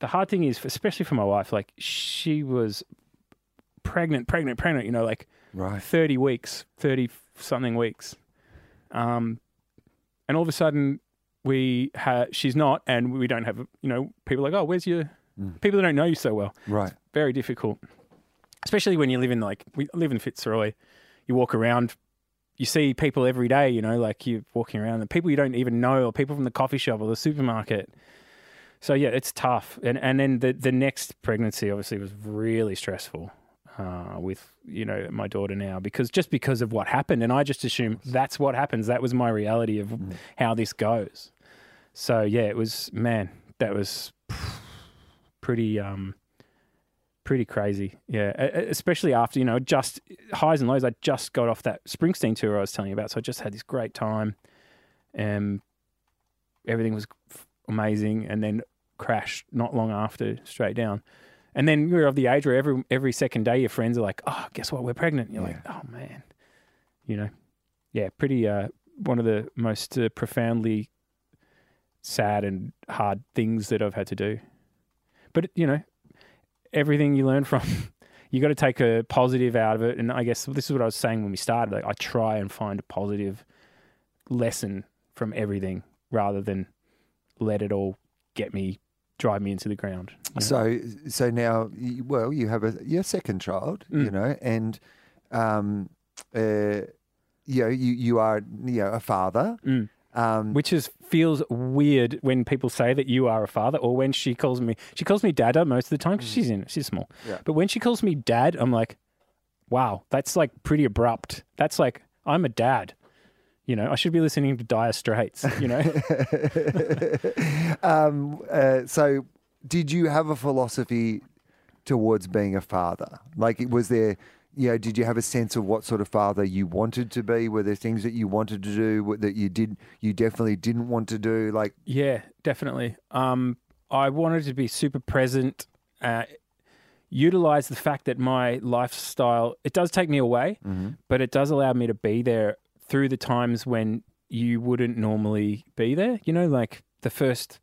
the hard thing is especially for my wife, like she was pregnant, pregnant, pregnant. You know, like Right. 30 weeks, 30 something weeks. Um, and all of a sudden we ha she's not, and we don't have, you know, people like, oh, where's your, Mm. people that don't know you so well. Right. Very difficult, especially when you live in like, we live in Fitzroy, you walk around, you see people every day, you know, like you're walking around and people you don't even know, or people from the coffee shop or the supermarket. So yeah, it's tough. And, and then the, the next pregnancy obviously was really stressful uh, with you know my daughter now because just because of what happened, and I just assumed that's what happens. That was my reality of Mm. how this goes. So yeah, it was man, that was pretty um pretty crazy. Yeah, especially after you know just highs and lows. I just got off that Springsteen tour I was telling you about, so I just had this great time, and everything was amazing, and then crashed not long after, straight down. And then you're of the age where every every second day your friends are like, "Oh, guess what? We're pregnant." And you're like, "Oh man," you know, yeah, pretty. Uh, one of the most uh, profoundly sad and hard things that I've had to do. But you know, everything you learn [laughs] from, you got to take a positive out of it. And I guess this is what I was saying when we started. Like, I try and find a positive lesson from everything rather than let it all get me, drive me into the ground. you know? So, so now, well, you have a your second child, you Mm. know, and um, uh, you know, you you are you know a father. Mm. Um, Which is feels weird when people say that you are a father, or when she calls me. She calls me Dada most of the time because she's in. She's small. Yeah. But when she calls me Dad, I'm like, wow, that's like pretty abrupt. That's like I'm a dad. You know, I should be listening to Dire Straits. You know, [laughs] um, uh, so, did you have a philosophy towards being a father? Like, was there, you know, did you have a sense of what sort of father you wanted to be? Were there things that you wanted to do that you did, you definitely didn't want to do? Like, yeah, definitely. Um, I wanted to be super present. Uh, utilize the fact that my lifestyle it does take me away, but it does allow me to be there through the times when you wouldn't normally be there. You know, like the first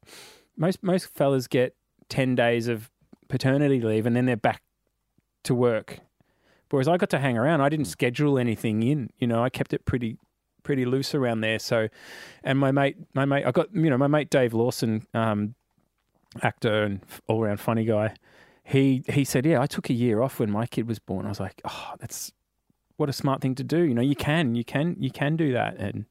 most most fellas get ten days of paternity leave and then they're back to work. Whereas I got to hang around. I didn't schedule anything in. You know, I kept it pretty pretty loose around there. So, and my mate, my mate, I got you know my mate Dave Lawson, um, actor and all around funny guy. He he said, yeah, I took a year off when my kid was born. I was like, oh, that's what a smart thing to do. You know, you can, you can, you can do that. And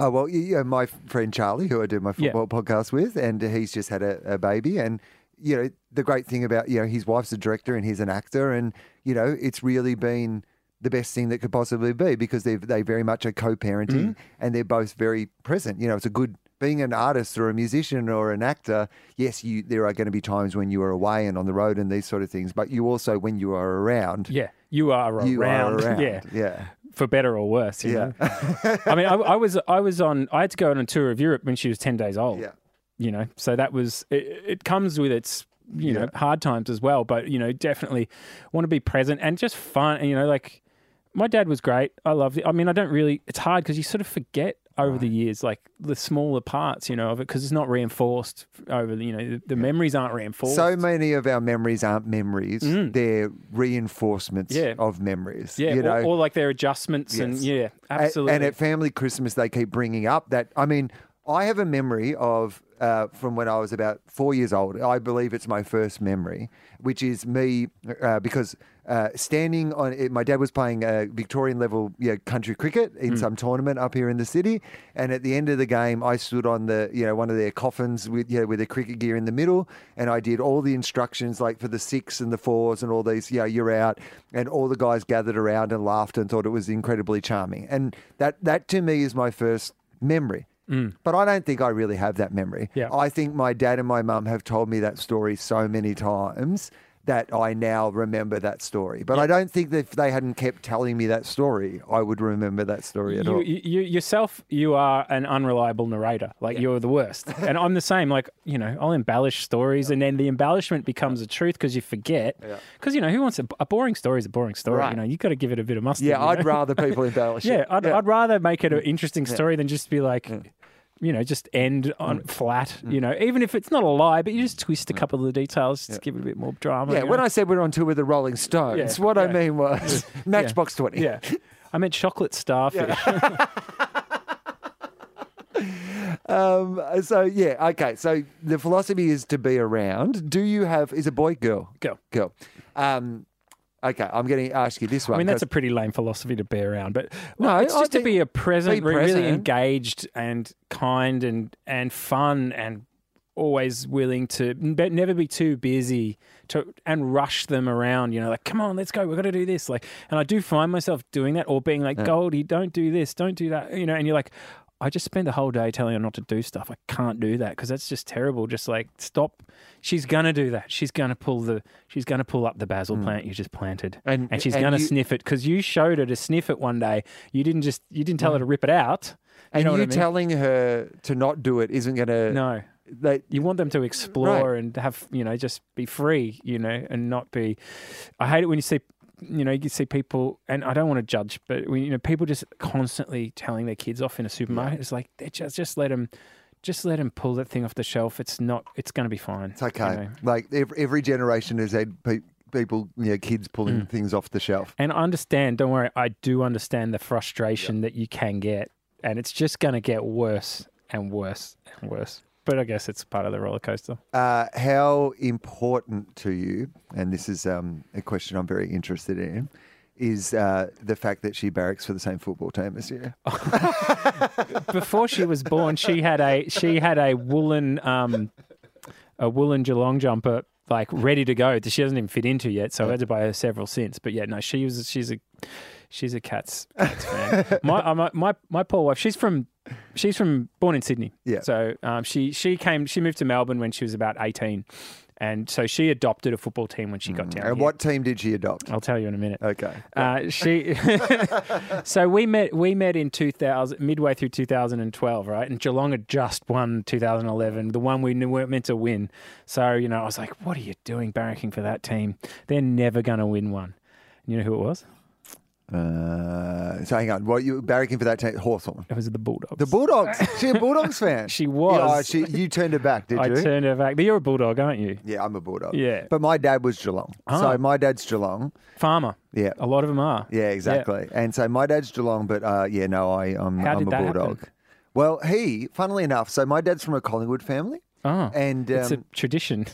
Oh well, you know, my friend Charlie, who I do my Yeah. football podcast with, and he's just had a, a baby, and you know, the great thing about you know, his wife's a director and he's an actor, and you know, it's really been the best thing that could possibly be because they they very much are co-parenting mm. and they're both very present. You know, it's a good being an artist or a musician or an actor. Yes, you there are going to be times when you are away and on the road and these sort of things, but you also when you are around, yeah, you are around. you [laughs] are around. Yeah, yeah, for better or worse. You yeah, know? [laughs] I mean, I, I was I was on. I had to go on a tour of Europe when she was ten days old. yeah. you know so that was it, it comes with its you know hard times as well but you know definitely want to be present and just fun and you know like my dad was great i loved it i mean i don't really it's hard because you sort of forget over the years like the smaller parts you know of it because it's not reinforced over the you know the, the memories aren't reinforced So many of our memories aren't memories; Mm. they're reinforcements Yeah. of memories. yeah you know. or, or like their adjustments and yeah absolutely And at family Christmas, they keep bringing up that. I mean, I have a memory of uh, from when I was about four years old. I believe it's my first memory, which is me uh, because uh, standing on it, my dad was playing uh, Victorian level you know, country cricket in some tournament up here in the city, and at the end of the game, I stood on the you know one of their coffins with you know, with the cricket gear in the middle, and I did all the instructions like for the six and the fours and all these. Yeah, you're out, and all the guys gathered around and laughed and thought it was incredibly charming, and that that to me is my first memory. Mm. But I don't think I really have that memory. Yeah. I think my dad and my mum have told me that story so many times that I now remember that story. But I don't think that if they hadn't kept telling me that story, I would remember that story at you, all. you, you yourself, you are an unreliable narrator. Like you're the worst, [laughs] and I'm the same. Like you know, I'll embellish stories, and then the embellishment becomes a truth because you forget. Because you know, who wants a, a boring story? Is a boring story. Right. You know, you got to give it a bit of mustard. yeah, I'd know? rather people [laughs] embellish Yeah, it. I'd, I'd rather make it an interesting story than just be like, you know, just end on Mm. flat. You know, even if it's not a lie, but you just twist a couple of the details just to give it a bit more drama. Yeah, when know? I said we're on tour with the Rolling Stones, Yeah, what I mean was [laughs] Matchbox 20. yeah, I meant chocolate starfish. [laughs] Um, so, yeah, okay. So the philosophy is to be around. Do you have, is a boy, girl? Go. Girl. Um, okay, I'm going to ask you this one. I mean, that's a pretty lame philosophy to be around, but No, it's just to be a present, be re- really engaged and kind and and fun and always willing to but never be too busy to and rush them around. You know, like come on, let's go, we've got to do this. Like, and I do find myself doing that or being like, Goldie, don't do this, don't do that. You know, and you're like. I just spend the whole day telling her not to do stuff. I can't do that because that's just terrible. Just like stop. She's gonna do that. She's gonna pull the. She's gonna pull up the basil plant you just planted, Hmm. And- and she's and gonna you- sniff it because you showed her to sniff it one day. You didn't just. You didn't tell her to rip it out. and you I mean? telling her to not do it isn't going to. No. They, You want them to explore Right. and have, you know, just be free, you know, and not be. I hate it when you see, you know, you see people, and I don't want to judge, but when, you know, people just constantly telling their kids off in a supermarket. It's like they just just let them, just let them pull that thing off the shelf. It's not. It's going to be fine. It's okay. you know. Like every, every generation has had pe- people, you know, kids pulling Mm. things off the shelf. And I understand. Don't worry. I do understand the frustration that you can get, and it's just going to get worse and worse and worse. But I guess it's part of the roller coaster. Uh, how important to you, and this is um, a question I'm very interested in, is uh, the fact that she barracks for the same football team as you? [laughs] before she was born, she had a she had a woolen um, a woolen Geelong jumper like ready to go that she doesn't even fit into yet. So I had to buy her several since. But yeah, no, she was she's a she's a cats, cats fan. [laughs] My, uh, my my my poor wife, she's from she's from born in Sydney. Yeah. So um, she she came she moved to Melbourne when she was about eighteen. And so she adopted a football team when she got down And here. what team did she adopt? I'll tell you in a minute. Okay. Uh, she. [laughs] so we met. We met in two thousand, midway through two thousand and twelve, right? And Geelong had just won two thousand eleven, the one we knew weren't meant to win. So you know, I was like, "What are you doing, barracking for that team? They're never going to win one." And you know who it was? Uh, so hang on. What you barracking for that team? Hawthorn. It was the Bulldogs. The Bulldogs. she a Bulldogs fan. [laughs] She was. Yeah, oh, she, you turned her back, did I you? turned her back. But you're a Bulldog, aren't you? yeah, I'm a Bulldog. Yeah. But my dad was Geelong. Ah. So my dad's Geelong. Farmer. Yeah. A lot of them are. Yeah, exactly. And so my dad's Geelong, but uh, yeah, no, I, I'm, How I'm did a that happen? Bulldog. Well, he, funnily enough, so my dad's from a Collingwood family. Oh, And it's a um, tradition.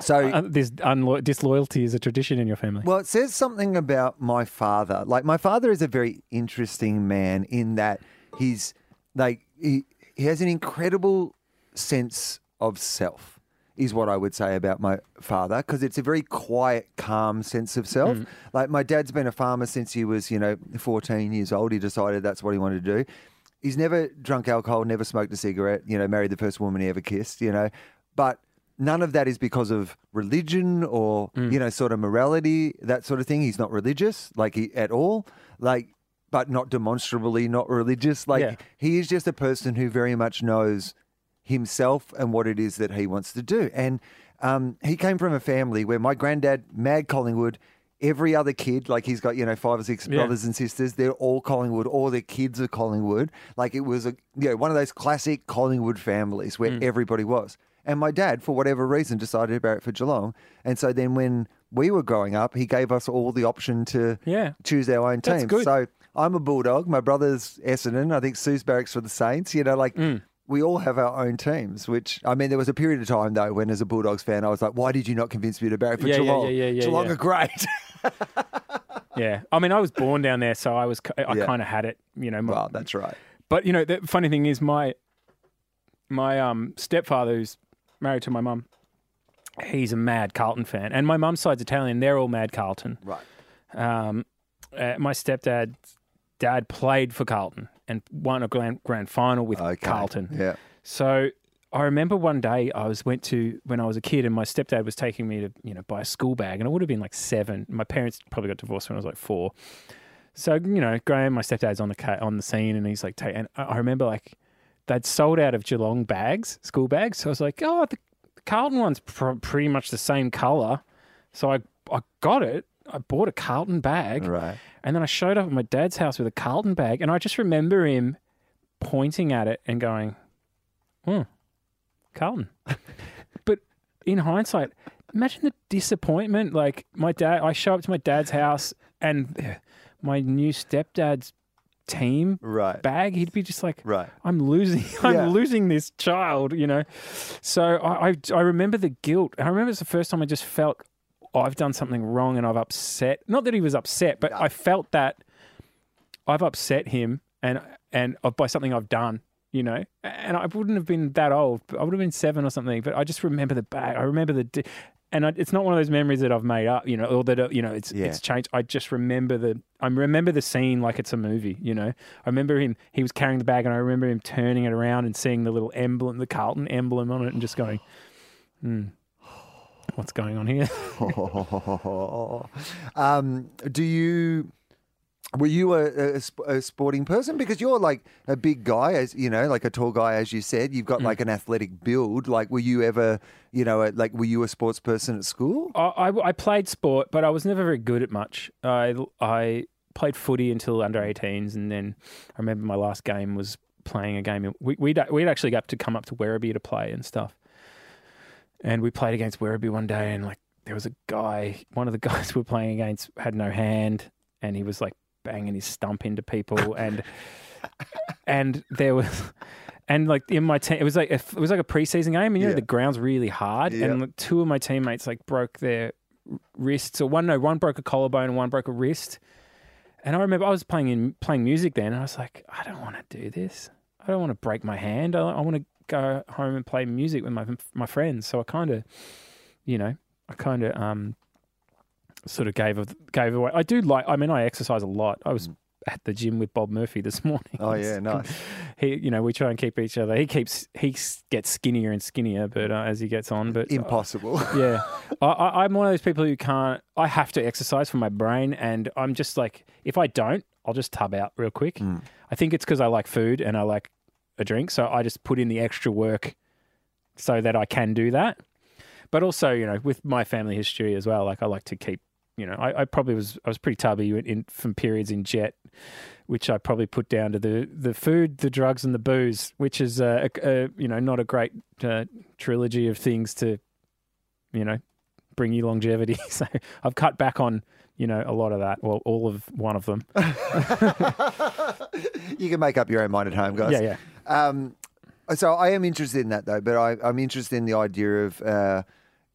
So Uh, this unlo- disloyalty is a tradition in your family. Well, it says something about my father. Like my father is a very interesting man in that he's like he he has an incredible sense of self. Is what I would say about my father because it's a very quiet, calm sense of self. Like my dad's been a farmer since he was, you know, 14 years old. He decided that's what he wanted to do. He's never drunk alcohol, never smoked a cigarette, you know, married the first woman he ever kissed, you know. But none of that is because of religion or you know sort of morality that sort of thing. He's not religious like he, at all. Like but not demonstrably not religious. Like Yeah. he is just a person who very much knows himself and what it is that he wants to do. And um, he came from a family where my granddad mad collingwood every other kid like he's got you know five or six Yeah. brothers and sisters they're all collingwood all their kids are collingwood. Like it was a you know one of those classic collingwood families where Mm. everybody was and my dad, for whatever reason, decided to it for Geelong. And so then when we were growing up, he gave us all the option to Yeah. choose our own That's team. good. So I'm a Bulldog. My brother's Essendon. I think Sue's barracks for the Saints. You know, like Mm. we all have our own teams. Which I mean, there was a period of time though when, as a Bulldogs fan, I was like, "Why did you not convince me to barrack for yeah, Geelong? yeah, yeah, yeah, Geelong yeah. are great." [laughs] Yeah, I mean, I was born down there, so I was I Yeah. kind of had it, you know. My, well, that's right. But you know, the funny thing is, my my um stepfather, who's married to my mum, he's a mad Carlton fan, and my mum's side's Italian. They're all mad Carlton. Right. Um, uh, my stepdad's dad played for Carlton and won a grand grand final with Okay. Carlton. Yeah. So I remember one day I was went to when I was a kid, and my stepdad was taking me to you know buy a school bag, and I would have been like seven. My parents probably got divorced when I was like four. So you know, Graham, my stepdad's on the ca- on the scene, and he's like, take, and I remember like they'd sold out of Geelong bags, school bags. So I was like, oh, the Carlton one's pr- pretty much the same color. So I I got it. I bought a Carlton bag, Right. and then I showed up at my dad's house with a Carlton bag, and I just remember him pointing at it and going, "Hmm, Carlton." [laughs] but in hindsight, imagine the disappointment. Like my dad, I show up to my dad's house, and my new stepdad's team Right. bag. He'd be just like, Right. I'm losing, [laughs] I'm Yeah. losing this child, you know. So I, I, I remember the guilt. I remember it's the first time I just felt oh, I've done something wrong and I've upset. Not that he was upset, but I felt that I've upset him and and by something I've done, you know. And I wouldn't have been that old. I would have been seven or something. But I just remember the bag. I remember the. And I, it's not one of those memories that I've made up, you know, or that uh, you know it's Yeah. it's changed. I just remember the I remember the scene like it's a movie, you know. I remember him he was carrying the bag, and I remember him turning it around and seeing the little emblem, the Carlton emblem on it, and just going, "Hmm, what's going on here?" [laughs] um, do you? Were you a, a, a sporting person? Because you're like a big guy, as you know, like a tall guy, as you said. You've Mm. got like an athletic build. Like, were you ever, you know, a, like, were you a sports person at school? I, I, I played sport, but I was never very good at much. I, I played footy until under 18s, and then I remember my last game was playing a game. in- We, we'd, we'd actually got to come up to Werribee to play and stuff. And we played against Werribee one day, and like there was a guy, one of the [laughs] guys we were playing against had no hand, and he was like banging his stump into people, and and there was. And like in my team, it was like a, it was like a preseason game, and you know the ground's really hard, Yeah. and like, two of my teammates like broke their wrists, or one no, one broke a collarbone and one broke a wrist. And I remember I was playing in playing music then, and I was like, I don't want to do this. I don't want to break my hand. I, I want to go home and play music with my my friends. So I kind of, you know, I kind of um, sort of gave gave away. I do like. I mean, I exercise a lot. I was at the gym with Bob Murphy this [laughs] morning. Mm. Oh yeah, [laughs] nice. He, you know, we try and keep each other. He keeps he gets skinnier and skinnier, but uh, as he gets on, but uh, Impossible. [laughs] yeah, I, I, I'm one of those people who can't. I have to exercise for my brain, and I'm just like, if I don't, I'll just tub out real quick. Mm. I think it's because I like food and I like a drink, so I just put in the extra work so that I can do that. But also, you know, with my family history as well, like I like to keep. You know, I, I probably was I was pretty tubby in, in from periods in jet, which I probably put down to the the food, the drugs, and the booze, which is uh, a, a you know not a great uh, trilogy of things to you know, bring you longevity. [laughs] So I've cut back on, you know, a lot of that. Well, all of one of them. [laughs] you can make up your own mind at home, guys. Yeah, yeah. Um, so I am interested in that though, but I, I'm interested in the idea of, uh,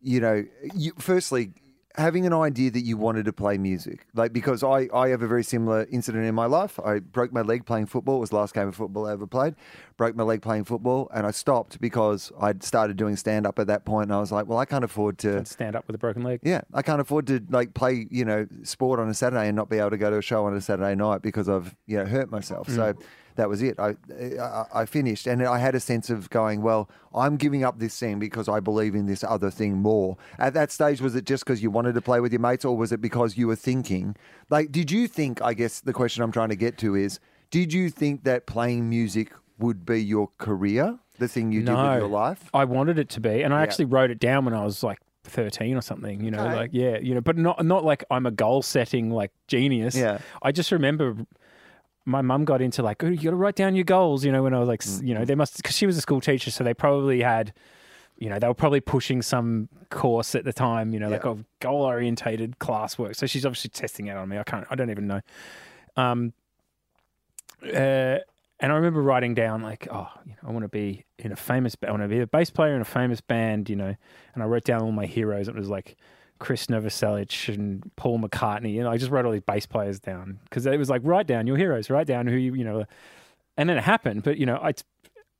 you know, you, firstly, having an idea that you wanted to play music. Like, because I, I have a very similar incident in my life. I broke my leg playing football. It was the last game of football I ever played. Broke my leg playing football and I stopped because I'd started doing stand up at that point and I was like, well, I can't afford to. And stand up with a broken leg. Yeah, I can't afford to like play, you know, sport on a Saturday and not be able to go to a show on a Saturday night because I've, you know, hurt myself. Mm. So that was it. I, I I finished, and I had a sense of going, well, I'm giving up this thing because I believe in this other thing more. At that stage, was it just because you wanted to play with your mates, or was it because you were thinking? Like, did you think? I guess the question I'm trying to get to is, did you think that playing music would be your career, the thing you did No. with your life? I wanted it to be, and I Yeah. actually wrote it down when I was like 13 or something, you know, Okay. like, yeah, you know, but not, not like I'm a goal setting like genius. Yeah. I just remember my mum got into like, oh, you got to write down your goals, you know, when I was like, s you know, they must, because she was a school teacher, so they probably had, you know, they were probably pushing some course at the time, you know, like Yeah. of goal orientated classwork. So she's obviously testing it on me. I can't, I don't even know. Um, uh, and I remember writing down like, oh, you know, I want to be in a famous, I want to be a bass player in a famous band, you know. And I wrote down all my heroes. It was like Chris Novoselic and Paul McCartney. And I just wrote all these bass players down because it was like, write down your heroes, write down who you, you know. And then it happened, but you know, I,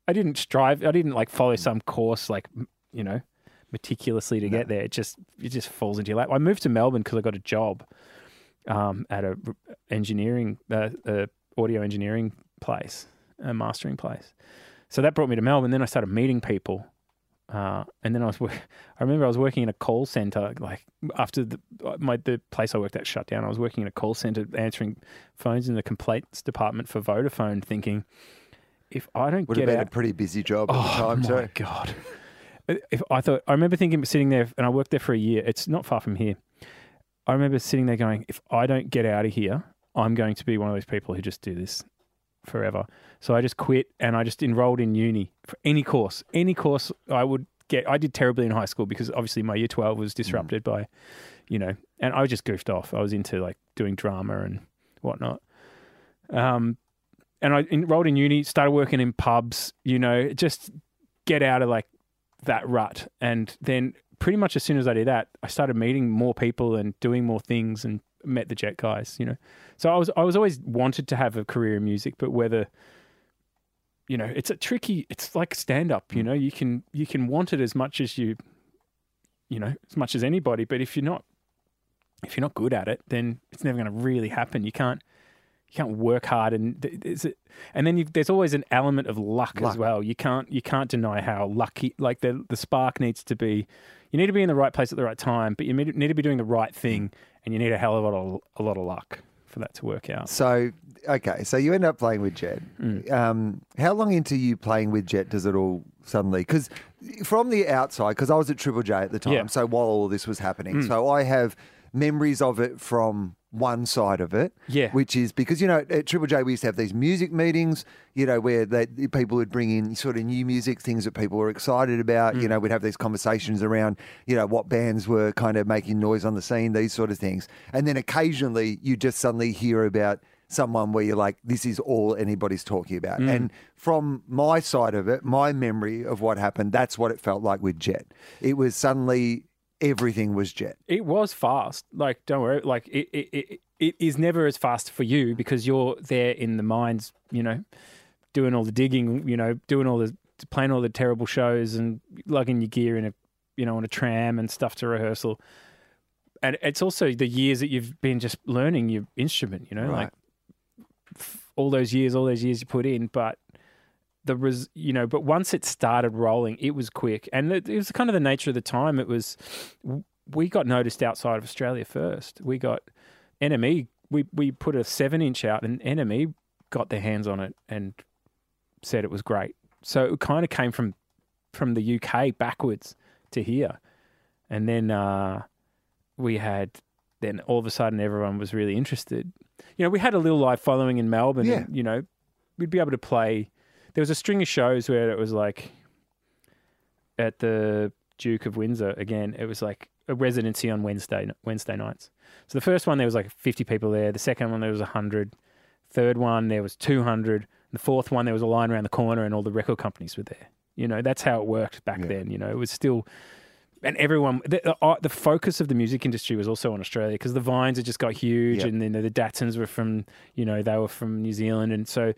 I didn't strive, I didn't like follow some course, like you know, meticulously to get there. It just, it just falls into your lap. I moved to Melbourne because I got a job um, at a engineering, uh, uh, audio engineering place, a mastering place. So that brought me to Melbourne. Then I started meeting people. Uh, and then I was, [laughs] I remember I was working in a call center. Like after the my the place I worked at shut down, I was working in a call center answering phones in the complaints department for Vodafone, thinking if I don't Would have get been out, a pretty busy job at oh the time my too. god! [laughs] If I thought, I remember thinking, sitting there, and I worked there for a year. It's not far from here. I remember sitting there going, if I don't get out of here, I'm going to be one of those people who just do this forever. So I just quit and I just enrolled in uni for any course, any course I would get. I did terribly in high school because obviously my year 12 was disrupted by, you know, and I just goofed off. I was into like doing drama and whatnot. Um, and I enrolled in uni, started working in pubs, you know, just get out of like that rut. And then pretty much as soon as I did that, I started meeting more people and doing more things and met the Jet guys, you know. So I was I was always wanted to have a career in music, but whether you know, it's a tricky it's like stand up, you mm. know, you can you can want it as much as you you know, as much as anybody, but if you're not if you're not good at it, then it's never going to really happen. You can't you can't work hard and is it, and then you, there's always an element of luck, Luck. as well. You can't you can't deny how lucky like the the spark needs to be. You need to be in the right place at the right time, but you need need to be doing the right thing, mm. And you need a hell of a lot of, a lot of luck for that to work out. So, okay, so you end up playing with Jet. Mm. Um, how long into you playing with Jet does it all suddenly? Because from the outside, because I was at Triple J at the time, Yeah. so while all this was happening, Mm. so I have memories of it from one side of it. Yeah. Which is because, you know, at Triple J, we used to have these music meetings, you know, where they, people would bring in sort of new music, things that people were excited about. Mm. You know, we'd have these conversations around, you know, what bands were kind of making noise on the scene, these sort of things. And then occasionally you just suddenly hear about someone where you're like, this is all anybody's talking about. Mm. And from my side of it, my memory of what happened, that's what it felt like with Jet. It was suddenly everything was Jet. It was fast. Like, don't worry. Like, it, it, it, it is never as fast for you because you're there in the mines, you know, doing all the digging, you know, doing all the, playing all the terrible shows and lugging your gear in a, you know, on a tram and stuff to rehearsal. And it's also the years that you've been just learning your instrument, you know, Right. like f- all those years, all those years you put in, but the res, you know, but once it started rolling, it was quick, and it, it was kind of the nature of the time. It was we got noticed outside of Australia first. We got NME. We we put a seven inch out, and NME got their hands on it and said it was great. So it kind of came from from the UK backwards to here, and then uh, we had then all of a sudden everyone was really interested. You know, we had a little live following in Melbourne. Yeah. And, you know, we'd be able to play. There was a string of shows where it was like at the Duke of Windsor again. It was like a residency on Wednesday Wednesday nights. So the first one there was like 50 people there. The second one there was 100. Third one there was 200. The fourth one there was a line around the corner and all the record companies were there. You know, that's how it worked back Yeah. then. You know, it was still and everyone the, the, uh, the focus of the music industry was also on Australia because the Vines had just got huge Yep. and then the Datsuns were from you know they were from New Zealand and so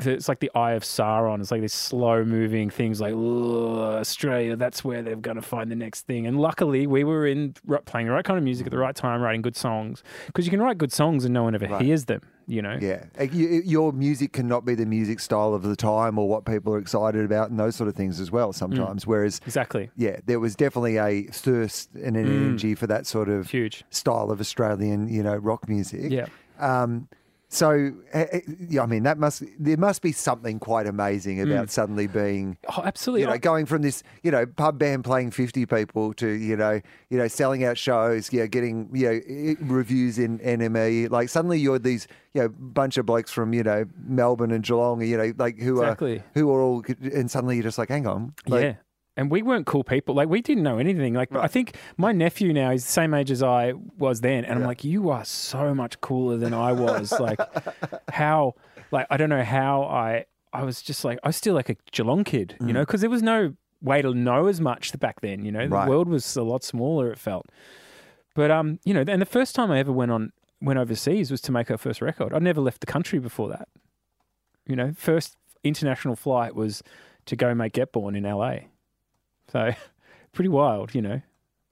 it's like the Eye of Sauron. It's like these slow moving things like Australia. That's where they're going to find the next thing. And luckily, we were in playing the right kind of music at the right time, writing good songs. Because you can write good songs and no one ever Right. hears them. You know. Yeah. Your music cannot be the music style of the time or what people are excited about and those sort of things as Mm. well sometimes. Whereas, Exactly. yeah, there was definitely a thirst and an Mm. energy for that sort of Huge. style of Australian, you know, rock music. Yeah. Um, so, eh, eh, yeah, I mean, that must there must be something quite amazing about suddenly being, Oh, absolutely. you know, going from this, you know, pub band playing fifty people to, you know, you know, selling out shows, you know, getting, you know, reviews in NME. Like suddenly you're these, you know, bunch of blokes from, you know, Melbourne and Geelong, you know, like who Exactly. are who are all, and suddenly you're just like, hang on, like, yeah. And we weren't cool people. Like we didn't know anything. Like I think my nephew now is the same age as I was then, and I'm like, you are so much cooler than I was. [laughs] like how like I don't know how I I was just like I was still like a Geelong kid, you know, because there was no way to know as much back then. You know, Right. the world was a lot smaller. It felt, but um, you know, and the first time I ever went on went overseas was to make our first record. I'd never left the country before that. You know, first international flight was to go make Get Born in LA. So [laughs] pretty wild, you know.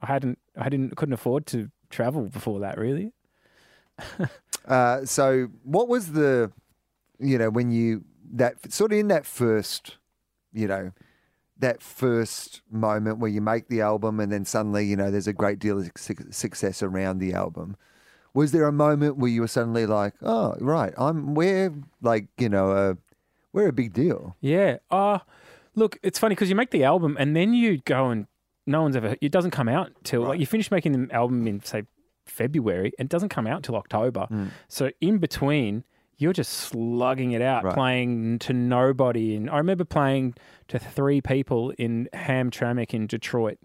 I hadn't I didn't couldn't afford to travel before that really. [laughs] Uh, so, what was the, you know, when you that sort of in that first, you know, that first moment where you make the album and then suddenly, you know, there's a great deal of success around the album. Was there a moment where you were suddenly like, oh, right, I'm we're like, you know, uh, we're a big deal. Yeah. Uh look, it's funny because you make the album and then you go and no one's ever it doesn't come out till like you finish making the album in say February and it doesn't come out till October. Mm. So in between you're just slugging it out, Right. playing to nobody. And I remember playing to three people in Hamtramck in Detroit,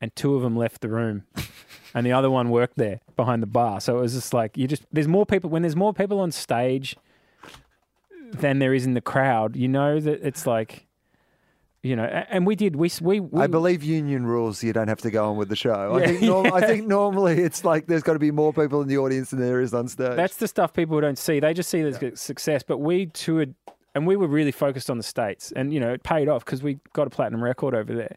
and two of them left the room, [laughs] and the other one worked there behind the bar. So it was just like you just there's more people when there's more people on stage than there is in the crowd. You know that it's like, you know, and we did we we, we I believe union rules. You don't have to go on with the show. I think [laughs] norm- I think normally it's like there's got to be more people in the audience than there is on stage. That's the stuff people don't see. They just see the success. But we toured, and we were really focused on the states, and you know it paid off because we got a platinum record over there.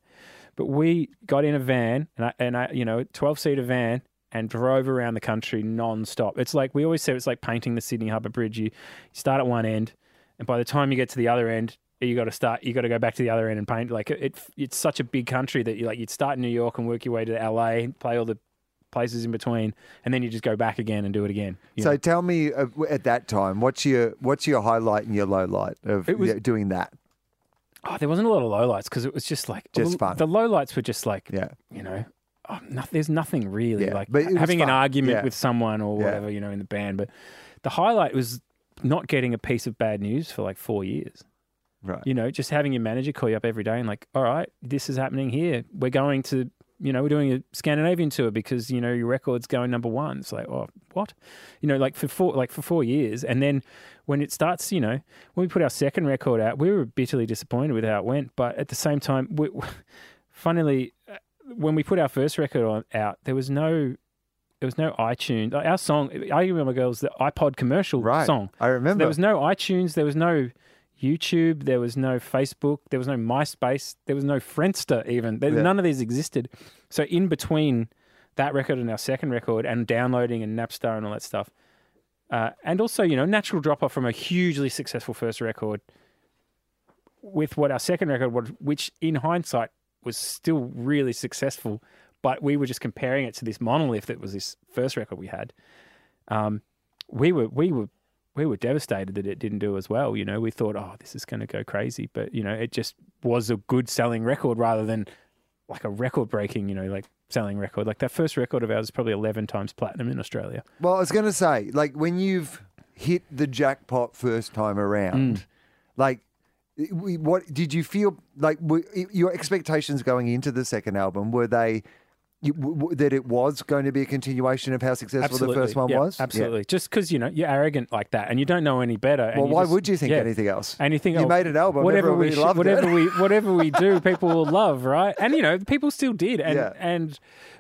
But we got in a van, and I, and I, you know, twelve seater van, and drove around the country non-stop. It's like we always say, it's like painting the Sydney Harbour Bridge. You, you start at one end, and by the time you get to the other end. You got to start. You got to go back to the other end and paint. Like it, it, it's such a big country that you like. You'd start in New York and work your way to LA, play all the places in between, and then you just go back again and do it again. So know? tell me uh, at that time, what's your what's your highlight and your low light of was- doing that? Oh, there wasn't a lot of low lights because it was just like Just the, fun. The lowlights were just like Yeah, you know, oh, no, there's nothing really Yeah, like but it was having an argument Yeah. with someone or Yeah. whatever you know in the band. But the highlight was not getting a piece of bad news for like four years. Right. You know, just having your manager call you up every day and like, all right, this is happening here. We're going to. You know, we're doing a Scandinavian tour because you know your record's going number one. It's like, oh, what? You know, like for four, like for four years, and then when it starts, you know, when we put our second record out, we were bitterly disappointed with how it went. But at the same time, we, [laughs] funnily, uh, when we put our first record on, out, there was no, there was no iTunes. Our song, I remember Girls," the iPod commercial Right. song. I remember. There was no iTunes. There was no YouTube. There was no Facebook. There was no MySpace. There was no Friendster. Even there, Yeah. none of these existed. So in between that record and our second record, and downloading and Napster and all that stuff, uh, and also you know natural drop off from a hugely successful first record, with what our second record was, which in hindsight was still really successful, but we were just comparing it to this monolith that was this first record we had. Um, we were we were we were devastated that it didn't do as well. You know, we thought, oh, this is going to go crazy, but you know, it just was a good selling record rather than like a record breaking, you know, like selling record. Like that first record of ours is probably eleven times platinum in Australia. Well, I was going to say, like when you've hit the jackpot first time around, Mm. like what did you feel like? Were, your expectations going into the second album were they you, w- that it was going to be a continuation of how successful the first one Yeah, was? Yeah. Absolutely. Just because you know you're arrogant like that and you don't know any better. and Well, why just- would you think yeah. anything else? And you think You oh, made an album, whatever we sh- loved it. whatever we [laughs] whatever we do, people will love, right? And you know, people still did, and Yeah. and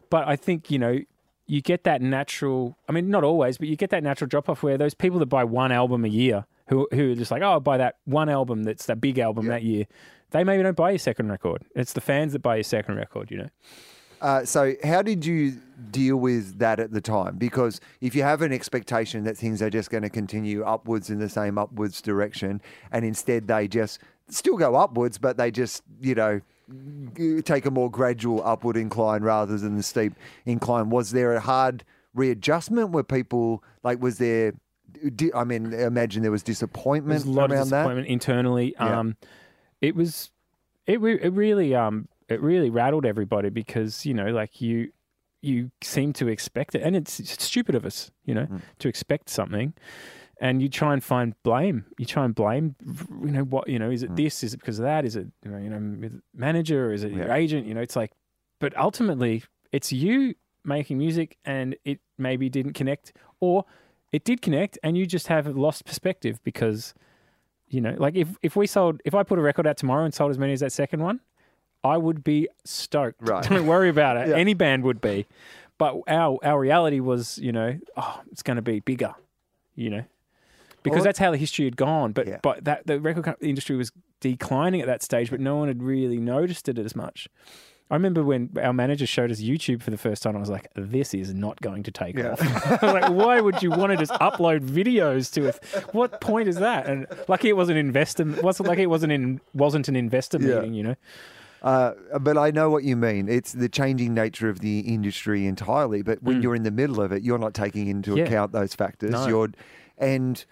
but I think you know you get that natural. I mean, not always, but you get that natural drop off where those people that buy one album a year, who who are just like, oh, I'll buy that one album that's that big album Yeah. that year. They maybe don't buy your second record. It's the fans that buy your second record. You know. Uh, so, how did you deal with that at the time? Because if you have an expectation that things are just going to continue upwards in the same upwards direction, and instead they just still go upwards, but they just, you know, take a more gradual upward incline rather than the steep incline, was there a hard readjustment? Were people like, was there, di- I mean, imagine there was disappointment There's a lot around of disappointment internally. Yeah. Um, it was, it it really um it really rattled everybody because you know like you you seem to expect it, and it's, it's stupid of us, you know, Mm. to expect something, and you try and find blame. You try and blame, you know what you know is it Mm. this? Is it because of that? Is it you know you know is it manager? Is it your agent? You know, it's like, but ultimately it's you making music, and it maybe didn't connect, or it did connect, and you just have lost perspective because You know, like if if we sold, if I put a record out tomorrow and sold as many as that second one, I would be stoked. Right. Don't worry about it. [laughs] Yeah. Any band would be. But our our reality was, you know, oh, it's going to be bigger. You know, because Well- that's how the history had gone. But Yeah. but that the record industry was declining at that stage, but no one had really noticed it as much. I remember when our manager showed us YouTube for the first time, I was like, this is not going to take Yeah. off. [laughs] I was like, why would you want to just upload videos to it? What point is that? And lucky it wasn't investor wasn't lucky it wasn't in wasn't an investor Yeah. meeting, you know? Uh, but I know what you mean. It's the changing nature of the industry entirely. But when Mm. you're in the middle of it, you're not taking into Yeah. account those factors. No. You're, and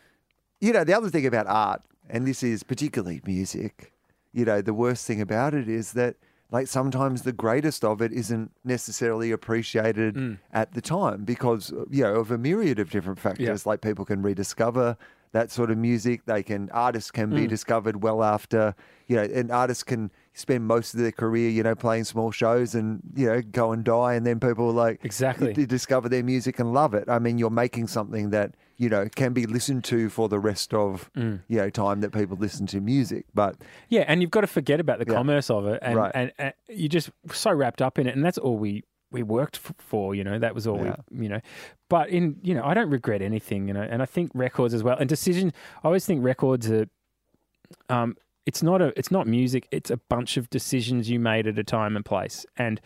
you know the other thing about art, and this is particularly music. You know the worst thing about it is that like sometimes the greatest of it isn't necessarily appreciated Mm. at the time because you know of a myriad of different factors. Like people can rediscover that sort of music. They can artists can be Mm. discovered well after you know, an artist can spend most of their career you know playing small shows and you know go and die, and then people like Exactly. discover their music and love it. I mean, you're making something that you know can be listened to for the rest of Mm. you know time that people listen to music. But Yeah, and you've got to forget about the Yeah. commerce of it, and, Right. and, and you're just so wrapped up in it, and that's all we we worked for. You know, that was all Yeah. we, you know. But in you know, I don't regret anything. You know, and I think records as well, and decision. I always think records are, um, it's not a, it's not music. It's a bunch of decisions you made at a time and place, and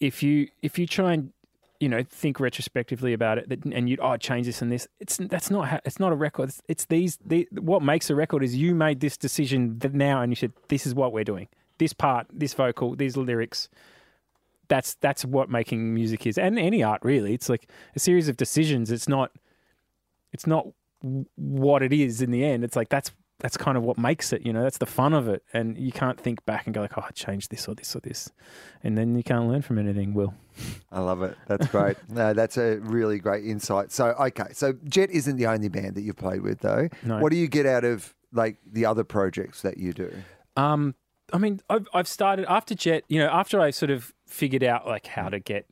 if you if you try and you know think retrospectively about it that, and you oh change this and this it's that's not how, it's not a record it's, it's these the what makes a record is you made this decision that now and you said this is what we're doing this part this vocal these lyrics that's that's what making music is and any art really it's like a series of decisions it's not it's not what it is in the end it's like that's that's kind of what makes it you know that's the fun of it and you can't think back and go like oh I changed this or this or this and then you can't learn from anything will I love it. That's great. [laughs] no, that's a really great insight. So okay, so Jet isn't the only band that you've played with though. No. What do you get out of like the other projects that you do? Um, I mean, I've, I've started after Jet. You know, after I sort of figured out like how mm. to get,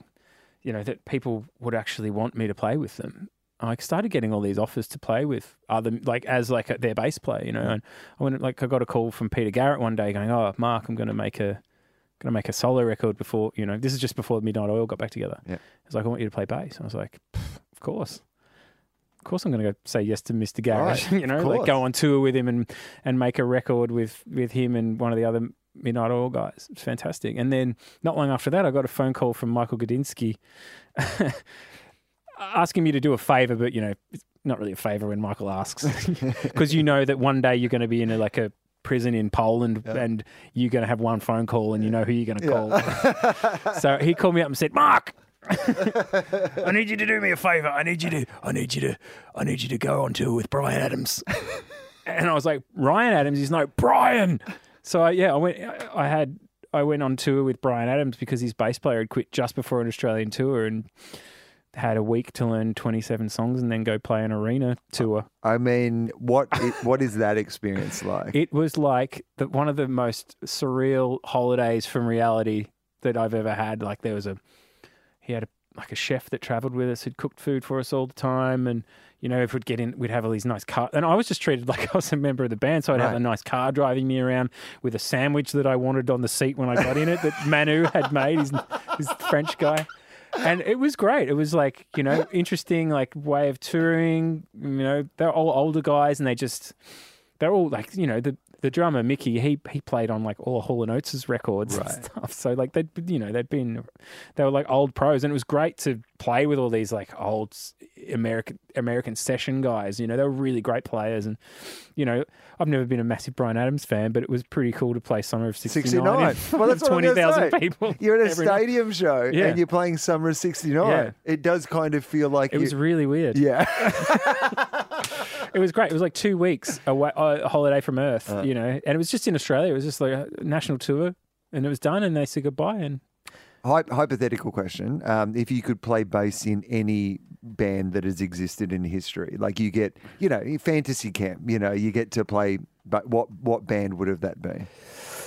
you know, that people would actually want me to play with them. I started getting all these offers to play with other, like as like a, their bass player. You know, mm. and I went like I got a call from Peter Garrett one day going, "Oh, Mark, I'm going to make a." Going to make a solo record before you know. This is just before Midnight Oil got back together. Yeah. He's like, I want you to play bass. I was like, of course, of course, I'm going to go say yes to Mr. Garrett. Right, [laughs] you know, like go on tour with him and and make a record with with him and one of the other Midnight Oil guys. It's fantastic. And then not long after that, I got a phone call from Michael Gudinski [laughs] asking me to do a favor, but you know, it's not really a favor when Michael asks [laughs] because you know that one day you're going to be in a, like a prison in Poland Yeah. and you're going to have one phone call and you know who you're going to Yeah. call. so he called me up and said, "Mark, [laughs] I need you to do me a favor. I need you to, I need you to, I need you to go on tour with Bryan Adams." [laughs] and I was like, "Ryan Adams is no Bryan." So I, yeah, I went. I- I had I went on tour with Bryan Adams because his bass player had quit just before an Australian tour and had a week to learn 27 songs and then go play an arena tour. I mean, what i what is that experience like? It was like the, one of the most surreal holidays from reality that I've ever had. Like there was a, he had a, like a chef that traveled with us who'd cooked food for us all the time, and you know if we'd get in, we'd have all these nice car. And I was just treated [laughs] like I was a member of the band, so I'd have a nice car driving me around with a sandwich that I wanted on the seat when I got in it that [laughs] Manu had made. He's this French guy. And it was great. It was like, you know, interesting like way of touring. You know, they're all older guys and they just they're all like you know the the drummer Mickey he he played on like all Hall and Oates' records and Right. stuff. So like they you know they'd been they were like old pros and it was great to play with all these like old American American session guys. You know they were really great players and you know I've never been a massive Bryan Adams fan, but it was pretty cool to play Summer of '69. 69. Well, that's twenty say. people. You're at a every night. stadium show Yeah. and you're playing Summer of '69. Yeah. It does kind of feel like It was really weird. yeah. [laughs] It was great. It was like two weeks away, a holiday from Earth, Uh. you know, and it was just in Australia. It was just like a national tour, and it was done, and they said goodbye. And Hy- hypothetical question: um, If you could play bass in any band that has existed in history, like you get, you know, fantasy camp, you know, you get to play, but what what band would have that be?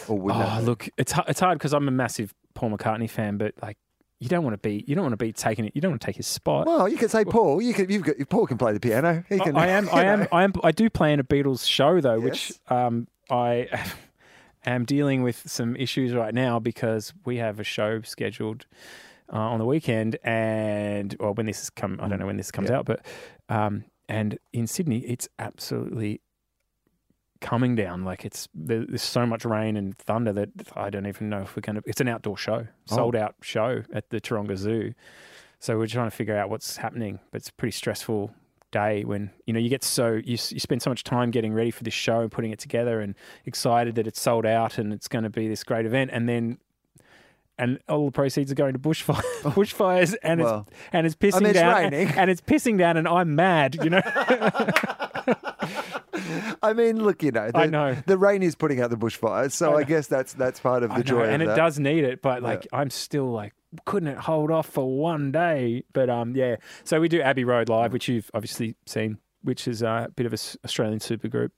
Or would oh, that be? look, it's it's hard because I'm a massive Paul McCartney fan, but like, you don't want to be you don't want to be taking it. You don't want to take his spot. Well, you could say Paul. You could You've got Paul can play the piano. He can, I am, [laughs] I am. I am, I do play in a Beatles show though, which um, I [laughs] am dealing with some issues right now because we have a show scheduled uh, on the weekend, and or when this is come, I don't know when this comes Yeah. out, but um, and in Sydney, it's absolutely coming down. Like it's there- there's so much rain and thunder that I don't even know if we're going to. It's an outdoor show, Oh. sold out show at the Taronga Zoo. So we're trying to figure out what's happening, but it's a pretty stressful day when you know you get so you you spend so much time getting ready for this show and putting it together and excited that it's sold out and it's going to be this great event and then and all the proceeds are going to bushfire, [laughs] bushfires and Well, it's and it's pissing down and, and it's pissing down and I'm mad, you know. [laughs] [laughs] I mean, look, you know, [laughs] the, I know. the rain is putting out the bushfires, so I I, guess that's that's part of the joy and of it that. does need it, but like I'm still like couldn't it hold off for one day? But um, yeah. So we do Abbey Road live, which you've obviously seen, which is uh, a bit of a s- Australian supergroup.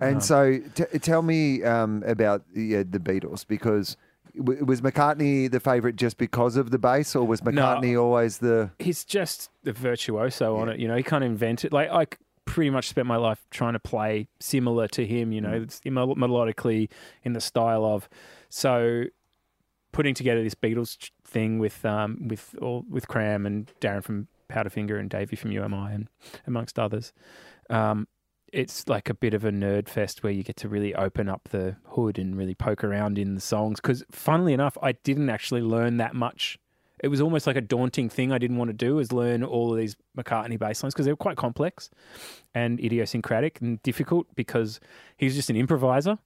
And Um, so, t- tell me um, about yeah, the Beatles because was McCartney the favourite just because of the bass, or was McCartney always the? He's just the virtuoso on it. You know, he kind of invented. Like I c- pretty much spent my life trying to play similar to him. You know, mel- melodically in the style of. So putting together this Beatles thing with um with all with Cram and Darren from Powderfinger and Davey from You Am I and amongst others. Um, it's like a bit of a nerd fest where you get to really open up the hood and really poke around in the songs. Because, funnily enough, I didn't actually learn that much. It was almost like a daunting thing I didn't want to do is learn all of these McCartney bass lines because they were quite complex and idiosyncratic and difficult because he was just an improviser.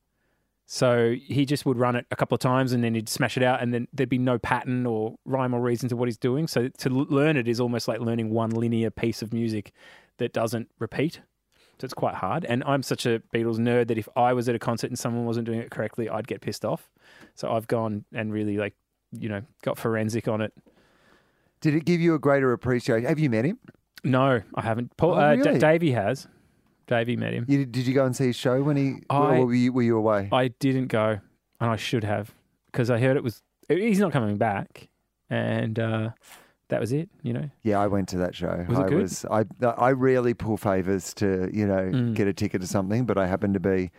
So he just would run it a couple of times and then he'd smash it out, and then there'd be no pattern or rhyme or reason to what he's doing. So to learn it is almost like learning one linear piece of music that doesn't repeat. So it's quite hard. And I'm such a Beatles nerd that if I was at a concert and someone wasn't doing it correctly, I'd get pissed off. So I've gone and really like, you know, got forensic on it. Did it give you a greater appreciation? Have you met him? No, I haven't. Paul, Oh, uh, D- Davey has. Davey met him. You, did you go and see his show when he? I- were you, were you away? I didn't go, and I should have because I heard it was he's not coming back, and uh, that was it. You know, yeah, I went to that show. Was it I good? was. I I rarely pull favors to you know Mm. get a ticket to something, but I happened to be.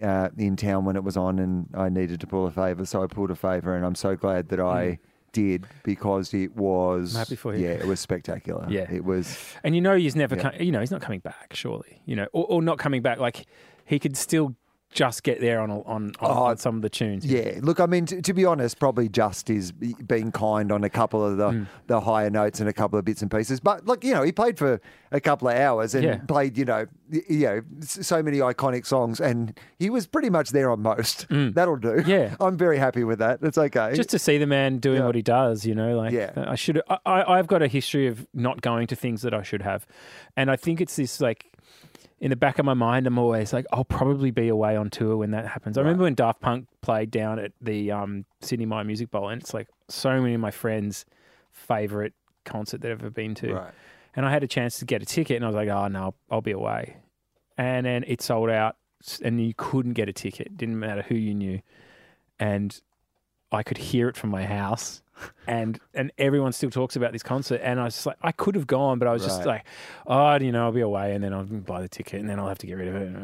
Uh, in town when it was on, and I needed to pull a favor, so I pulled a favor, and I'm so glad that I did because it was. I'm happy for you. Yeah, it was spectacular. [laughs] Yeah. it was. and you know he's never, Yeah. co- you know, he's not coming back. Surely, you know, or, or not coming back. Like he could still just get there on on on, Oh, on some of the tunes. Yeah, look, I mean, t- to be honest, probably just is being kind on a couple of the, Mm. the higher notes and a couple of bits and pieces. But look, you know, he played for a couple of hours and Yeah. played, you know, you know, so many iconic songs, and he was pretty much there on most. Mm. That'll do. Yeah. [laughs] I'm very happy with that. It's okay. just to see the man doing Yeah. what he does, you know, like Yeah. I should. I, I, I've got a history of not going to things that I should have, and I think it's this like in the back of my mind. I'm always like, I'll probably be away on tour when that happens. I remember when Daft Punk played down at the um, Sidney Myer Music Bowl, and it's like so many of my friends' favorite concert they've ever been to, right. and I had a chance to get a ticket, and I was like, oh no, I'll be away, and then it sold out, and you couldn't get a ticket. Didn't matter who you knew, and I could hear it from my house, and and everyone still talks about this concert, and I was just like, I could have gone, but I was just Right. like, oh, you know, I'll be away, and then I'll buy the ticket, and then I'll have to get rid of it.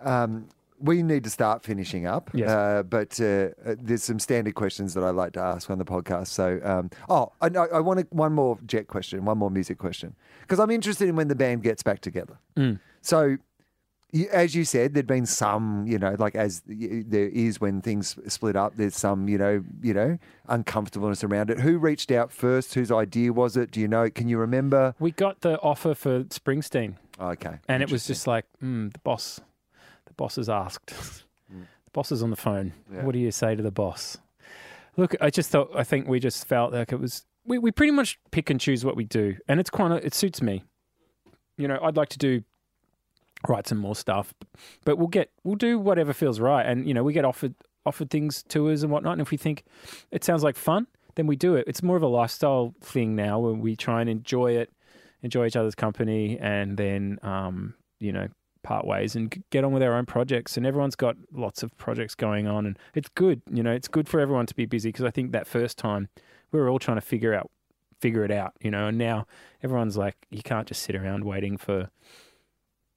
Um, we need to start finishing up. Yes. Uh, but uh, uh, there's some standard questions that I like to ask on the podcast. So, um, oh, I, I I want to, one more jet question, one more music question, because I'm interested in when the band gets back together. Mm. So, as you said, there'd been some, you know, like as there is when things split up, there's some, you know, you know, uncomfortableness around it. Who reached out first? Whose idea was it? Do you know? Can you remember? We got the offer for Springsteen, Okay, and it was just like, mm, the boss, the boss has asked, [laughs] the boss is on the phone. Yeah. What do you say to the boss? Look, I just thought, I think we just felt like it was. We, we pretty much pick and choose what we do, and it's kind of it suits me. You know, I'd like to do write some more stuff, but we'll get we'll do whatever feels right, and you know, we get offered offered things, tours and whatnot, and if we think it sounds like fun, then we do it. It's more of a lifestyle thing now, where we try and enjoy it, enjoy each other's company, and then um, you know part ways and get on with our own projects. And everyone's got lots of projects going on, and it's good. You know, it's good for everyone to be busy because I think that first time we were all trying to figure out figure it out, you know. And now everyone's like, you can't just sit around waiting for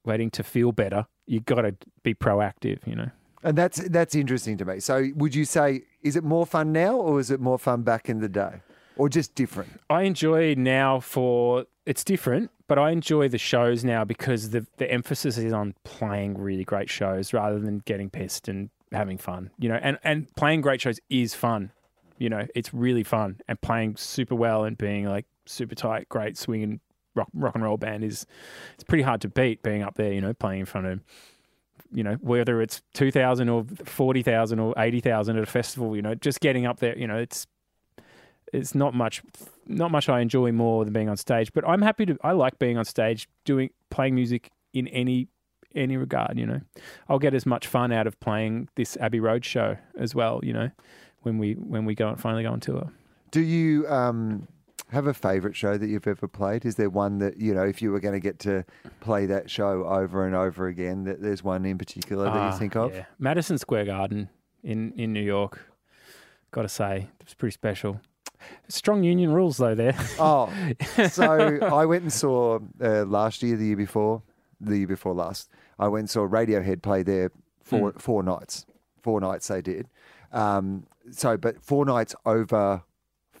waiting to feel better. You've got to be proactive, you know. And that's that's interesting to me. So, would you say is it more fun now, or is it more fun back in the day, or just different? I enjoy now for it's different, but I enjoy the shows now because the the emphasis is on playing really great shows rather than getting pissed and having fun. You know, and and playing great shows is fun. You know, it's really fun, and playing super well and being like super tight, great swinging rock rock and roll band is it's pretty hard to beat. Being up there, you know, playing in front of you know, whether it's 2,000 or 40,000 or 80,000 at a festival, you know, just getting up there, you know, it's, it's not much, not much I enjoy more than being on stage, but I'm happy to, I like being on stage, doing, playing music in any, any regard, you know, I'll get as much fun out of playing this Abbey Road show as well, you know, when we, when we go and finally go on tour. Do you um, have a favourite show that you've ever played? Is there one that you know, if you were going to get to play that show over and over again, that there's one in particular that Ah, you think of? yeah. Madison Square Garden in, in New York. Got to say, it's pretty special. Strong union rules though there. Oh, [laughs] so I went and saw uh, last year, the year before, the year before last. I went and saw Radiohead play there four Hmm. four nights. Four nights they did. Um, so, but four nights over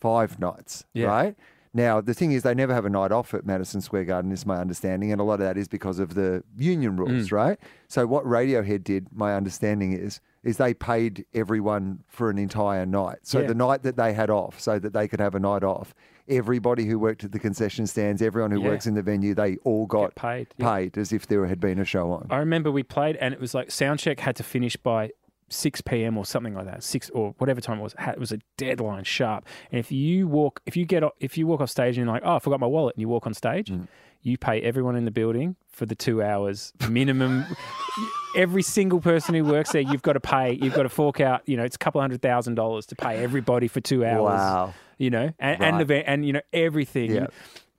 five nights, Yeah. right? Now the thing is, they never have a night off at Madison Square Garden, is my understanding, and a lot of that is because of the union mm. rules, right? So what Radiohead did, my understanding is, is they paid everyone for an entire night. So Yeah. the night that they had off, so that they could have a night off, everybody who worked at the concession stands, everyone who Yeah. works in the venue, they all got paid, yeah. paid as if there had been a show on. I remember we played and it was like sound check had to finish by 6 p.m. or something like that, six or whatever time it was. It was a deadline sharp. And if you walk, if you get, if you walk off stage and you're like, oh, I forgot my wallet, and you walk on stage, mm. you pay everyone in the building for the two hours minimum. [laughs] Every single person who works there, you've got to pay. You've got to fork out. You know, it's a couple hundred thousand dollars to pay everybody for two hours. Wow. You know, and, and the and you know everything. Yeah.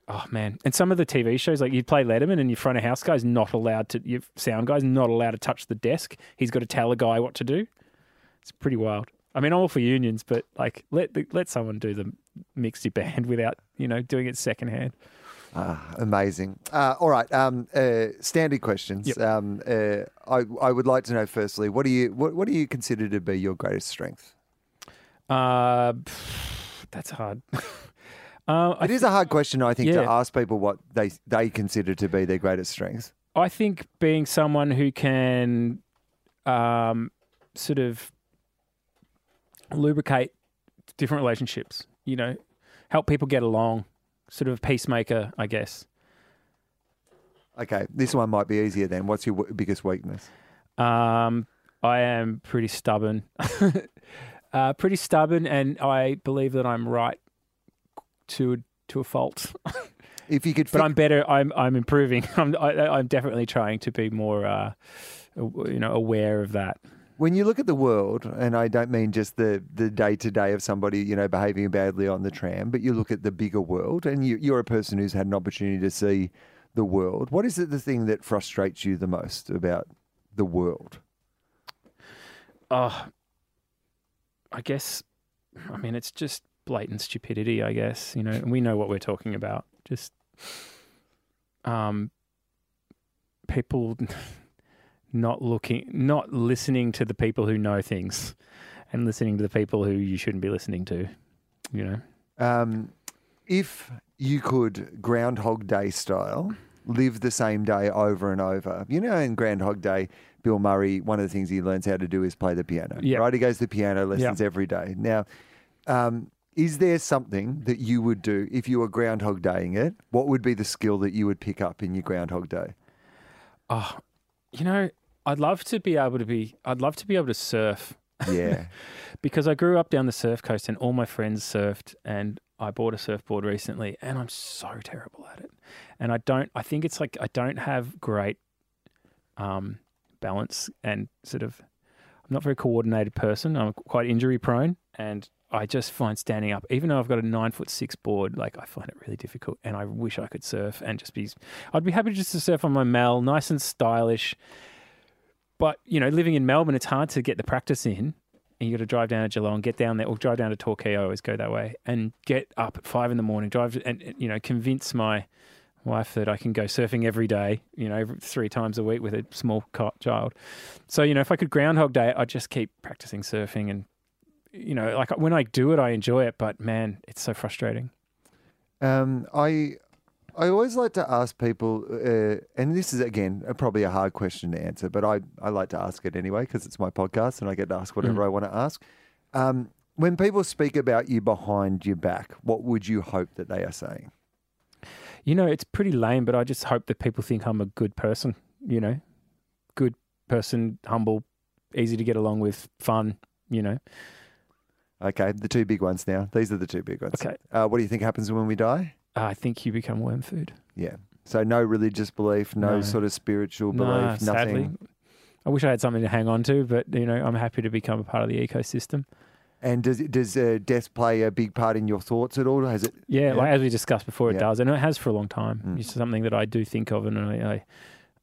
Oh man! And some of the TV shows, like you play Letterman, and your front of house guy's not allowed to. Your sound guy's not allowed to touch the desk. He's got to tell a guy what to do. It's pretty wild. I mean, I'm all for unions, but like let the, let someone do the mix your [laughs] band without you know doing it secondhand. Ah, amazing. Uh, all right. Um, uh, standard questions. Yep. Um, uh, I, I would like to know firstly, what do you what, what do you consider to be your greatest strength? Uh, that's hard. [laughs] uh, I It is a hard question, I think, to ask people what they they consider to be their greatest strengths. I think being someone who can um, sort of lubricate different relationships, you know, help people get along, sort of peacemaker, I guess. Okay, this one might be easier then. What's your w- biggest weakness? Um, I am pretty stubborn, [laughs] uh, pretty stubborn, and I believe that I'm right to to a fault. [laughs] If you could, but I'm better. I'm I'm improving. [laughs] I'm I, I'm definitely trying to be more, uh, you know, aware of that. when you look at the world, and I don't mean just the the day to day of somebody you know behaving badly on the tram, but you look at the bigger world, and you, you're a person who's had an opportunity to see the world. What is it the thing that frustrates you the most about the world? Oh, I guess. I mean, it's just blatant stupidity. I guess you know, and we know what we're talking about. Just, um, people [laughs] not looking, not listening to the people who know things, and listening to the people who you shouldn't be listening to. You know. Um, if you could Groundhog Day style live the same day over and over, you know, in Groundhog Day, Bill Murray, one of the things he learns how to do is play the piano. Yeah. Right? He goes to piano lessons every day. Now, um, is there something that you would do if you were Groundhog Daying it? What would be the skill that you would pick up in your Groundhog Day? Oh, you know, I'd love to be able to be. I'd love to be able to surf. Yeah. [laughs] because I grew up down the surf coast and all my friends surfed and I bought a surfboard recently and I'm so terrible at it. And I don't I think it's like I don't have great um balance and sort of I'm not a very coordinated person. I'm quite injury prone and I just find standing up, even though I've got a nine foot six board, like I find it really difficult. And I wish I could surf and just be, I'd be happy just to surf on my mal, nice and stylish. But, you know, living in Melbourne, it's hard to get the practice in and you got to drive down to Geelong, get down there, or drive down to Torquay. I always go that way, and get up at five in the morning, drive and and, you know convince my wife that I can go surfing every day, you know, three times a week with a small child. So you know, if I could Groundhog Day, I'd just keep practicing surfing, and you know, like when I do it, I enjoy it, but man, it's so frustrating. Um, I I always like to ask people, uh, and this is again probably a hard question to answer, but I, I like to ask it anyway because it's my podcast and I get to ask whatever Mm. I want to ask. Um, when people speak about you behind your back, what would you hope that they are saying? You know, it's pretty lame, but I just hope that people think I'm a good person, you know, good person, humble, easy to get along with, fun, you know. Okay, the two big ones now. These are the two big ones. Okay. Uh, what do you think happens when we die? I think you become worm food. Yeah. So no religious belief, no, No. sort of spiritual Nah, belief, sadly. nothing. I wish I had something to hang on to, but, you know, I'm happy to become a part of the ecosystem. And does does uh, death play a big part in your thoughts at all? Has it? Yeah, Yeah. like as we discussed before, it Yeah. does, and it has for a long time. Mm. It's something that I do think of, and I, I,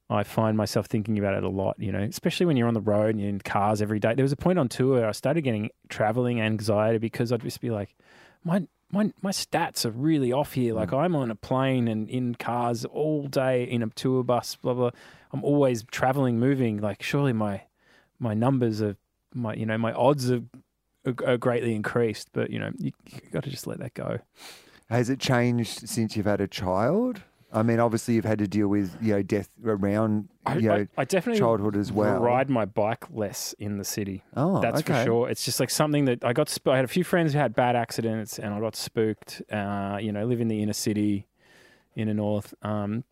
I find myself thinking about it a lot. You know, especially when you're on the road and you're in cars every day. There was a point on tour where I started getting traveling anxiety because I'd just be like, my my my stats are really off here. Like Mm. I'm on a plane and in cars all day in a tour bus, blah blah. I'm always traveling, moving. Like surely my my numbers are my you know my odds are, are, are greatly increased. But you know you, you got to just let that go. Has it changed since you've had a child? I mean, obviously you've had to deal with you know death around I, you know I, I definitely childhood as well. ride my bike less in the city. Oh, That's okay. for sure. It's just like something that I got. Sp- I had a few friends who had bad accidents, and I got spooked. Uh, you know, live in the inner city, in the north. Um,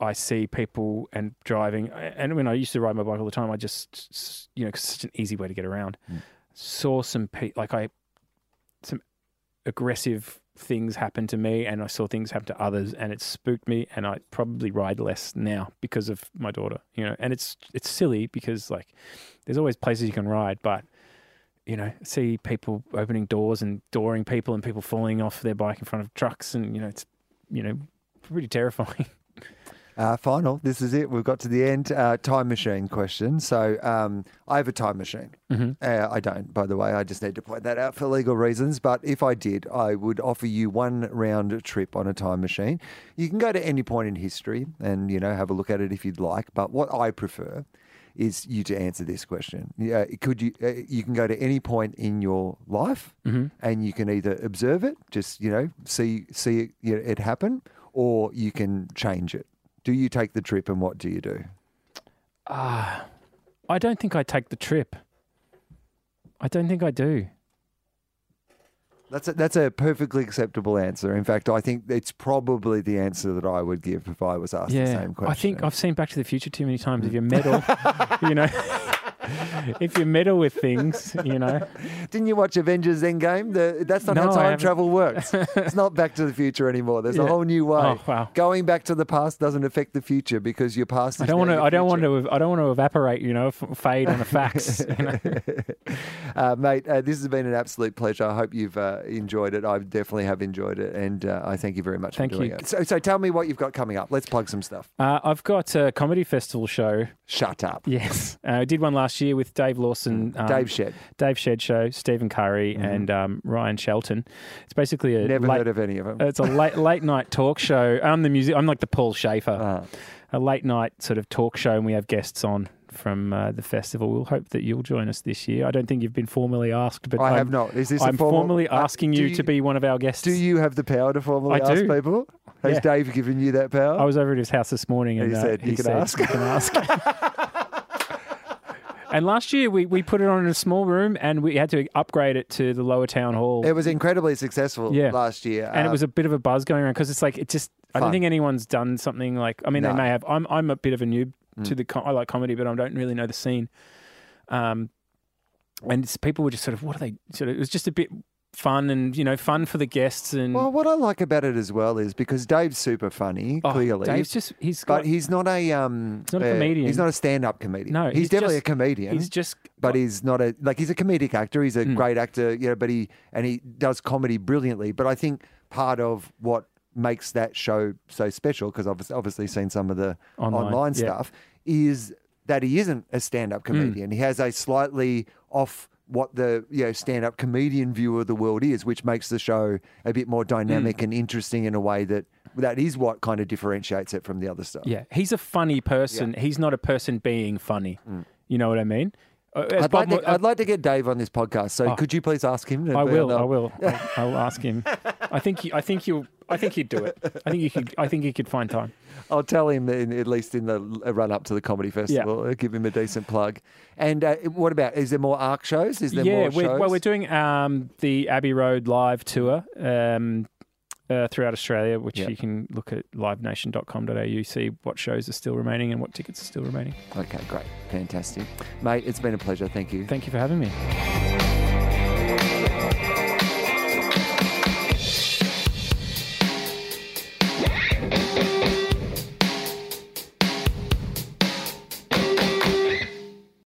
I see people and driving, and when I used to ride my bike all the time, I just, you know, 'cause it's such an easy way to get around. Mm. Saw some pe- like I, some aggressive things happen to me, and I saw things happen to others, and it spooked me. And I probably ride less now because of my daughter. You know, and it's it's silly because like there's always places you can ride, but you know, see people opening doors and dooring people and people falling off their bike in front of trucks, and you know, it's you know, pretty terrifying. [laughs] Uh, final. This is it. We've got to the end. Uh, time machine question. So um, I have a time machine. mm-hmm. Uh, I don't, by the way. I just need to point that out for legal reasons. But if I did, I would offer you one round trip on a time machine. You can go to any point in history and you know have a look at it if you'd like. But what I prefer is you to answer this question. Yeah, could you? Uh, you can go to any point in your life, Mm-hmm. and you can either observe it, just you know, see see it, you know, it happen, or you can change it. Do you take the trip, and what do you do? Ah, I don't think I take the trip. I don't think I do. That's a, that's a perfectly acceptable answer. In fact, I think it's probably the answer that I would give if I was asked the same question. I think I've seen Back to the Future too many times. If you're metal, [laughs] you know, [laughs] [laughs] if you meddle with things, you know, Didn't you watch Avengers Endgame? The, that's not No, how time travel works. [laughs] it's not Back to the Future anymore. There's a whole new way. oh wow. Going back to the past doesn't affect the future because your past. Is I don't want to. I don't want to. I don't want to evaporate. You know, fade on the facts. [laughs] You know? uh, mate, uh, this has been an absolute pleasure. I hope you've uh, enjoyed it. I definitely have enjoyed it, and uh, I thank you very much Thank for doing you. it. So, so tell me what you've got coming up. Let's plug some stuff. Uh, I've got a comedy festival show. Shut up, Yes, uh, I did one last year with Dave Lawson, um, Dave Shed. Dave Shed Show, Stephen Curry, Mhm. and um, Ryan Shelton. It's basically a Never late, heard of any of them. It's a late [laughs] late night talk show. I'm the music. I'm like the Paul Shaffer. Uh, a late night sort of talk show, and we have guests on from uh, the festival. We'll hope that you'll join us this year. I don't think you've been formally asked, but I I'm, have not. Is this I'm formal- formally uh, asking do you, to be one of our guests. Do you have the power to formally I ask do. people? Has Yeah. Dave given you that power? I was over at his house this morning, and He uh, said, "You can ask." You can ask. [laughs] and last year we, we put it on in a small room, and we had to upgrade it to the lower town hall. it was incredibly successful Yeah. last year. and it was a bit of a buzz going around because it's like it just. I don't think anyone's done something like. I mean, No. they may have. I'm I'm a bit of a noob to Mm. the. Com- I like comedy, but I don't really know the scene. Um, and people were just sort of what are they? Sort of, it was just a bit fun and you know fun for the guests and. Well, what I like about it as well is because Dave's super funny, oh, clearly. Dave's just he's got. but he's not a um. He's not a uh, comedian. He's not a stand-up comedian. No, he's, he's definitely just- a comedian. he's just. but he's not a like he's a comedic actor. He's a Mm. great actor, you know. But he and he does comedy brilliantly. But I think part of what makes that show so special, because I've obviously seen some of the Online, online, yeah. stuff, is that he isn't a stand-up comedian. He has a slightly off what the you know stand up comedian view of the world is, which makes the show a bit more dynamic and interesting in a way that that is what kind of differentiates it from the other stuff. Yeah, he's a funny person. He's not a person being funny. You know what I mean? Uh, Mm. I'd like, to, I'd like to get Dave on this podcast. So Oh. could you please ask him? I will. I [laughs] will. I'll, I'll ask him. I think. He, I think you'll. I think he'd do it. I think you could. I think he could find time. I'll tell him in, at least in the run up to the comedy festival. I'll give him a decent plug. And uh, what about? Is there more arc shows? Is there yeah. more shows? well, we're doing um, the Abbey Road live tour um, uh, throughout Australia, which Yeah. you can look at livenation.com.au, see what shows are still remaining and what tickets are still remaining. Okay, great, fantastic, mate. It's been a pleasure. Thank you. Thank you for having me.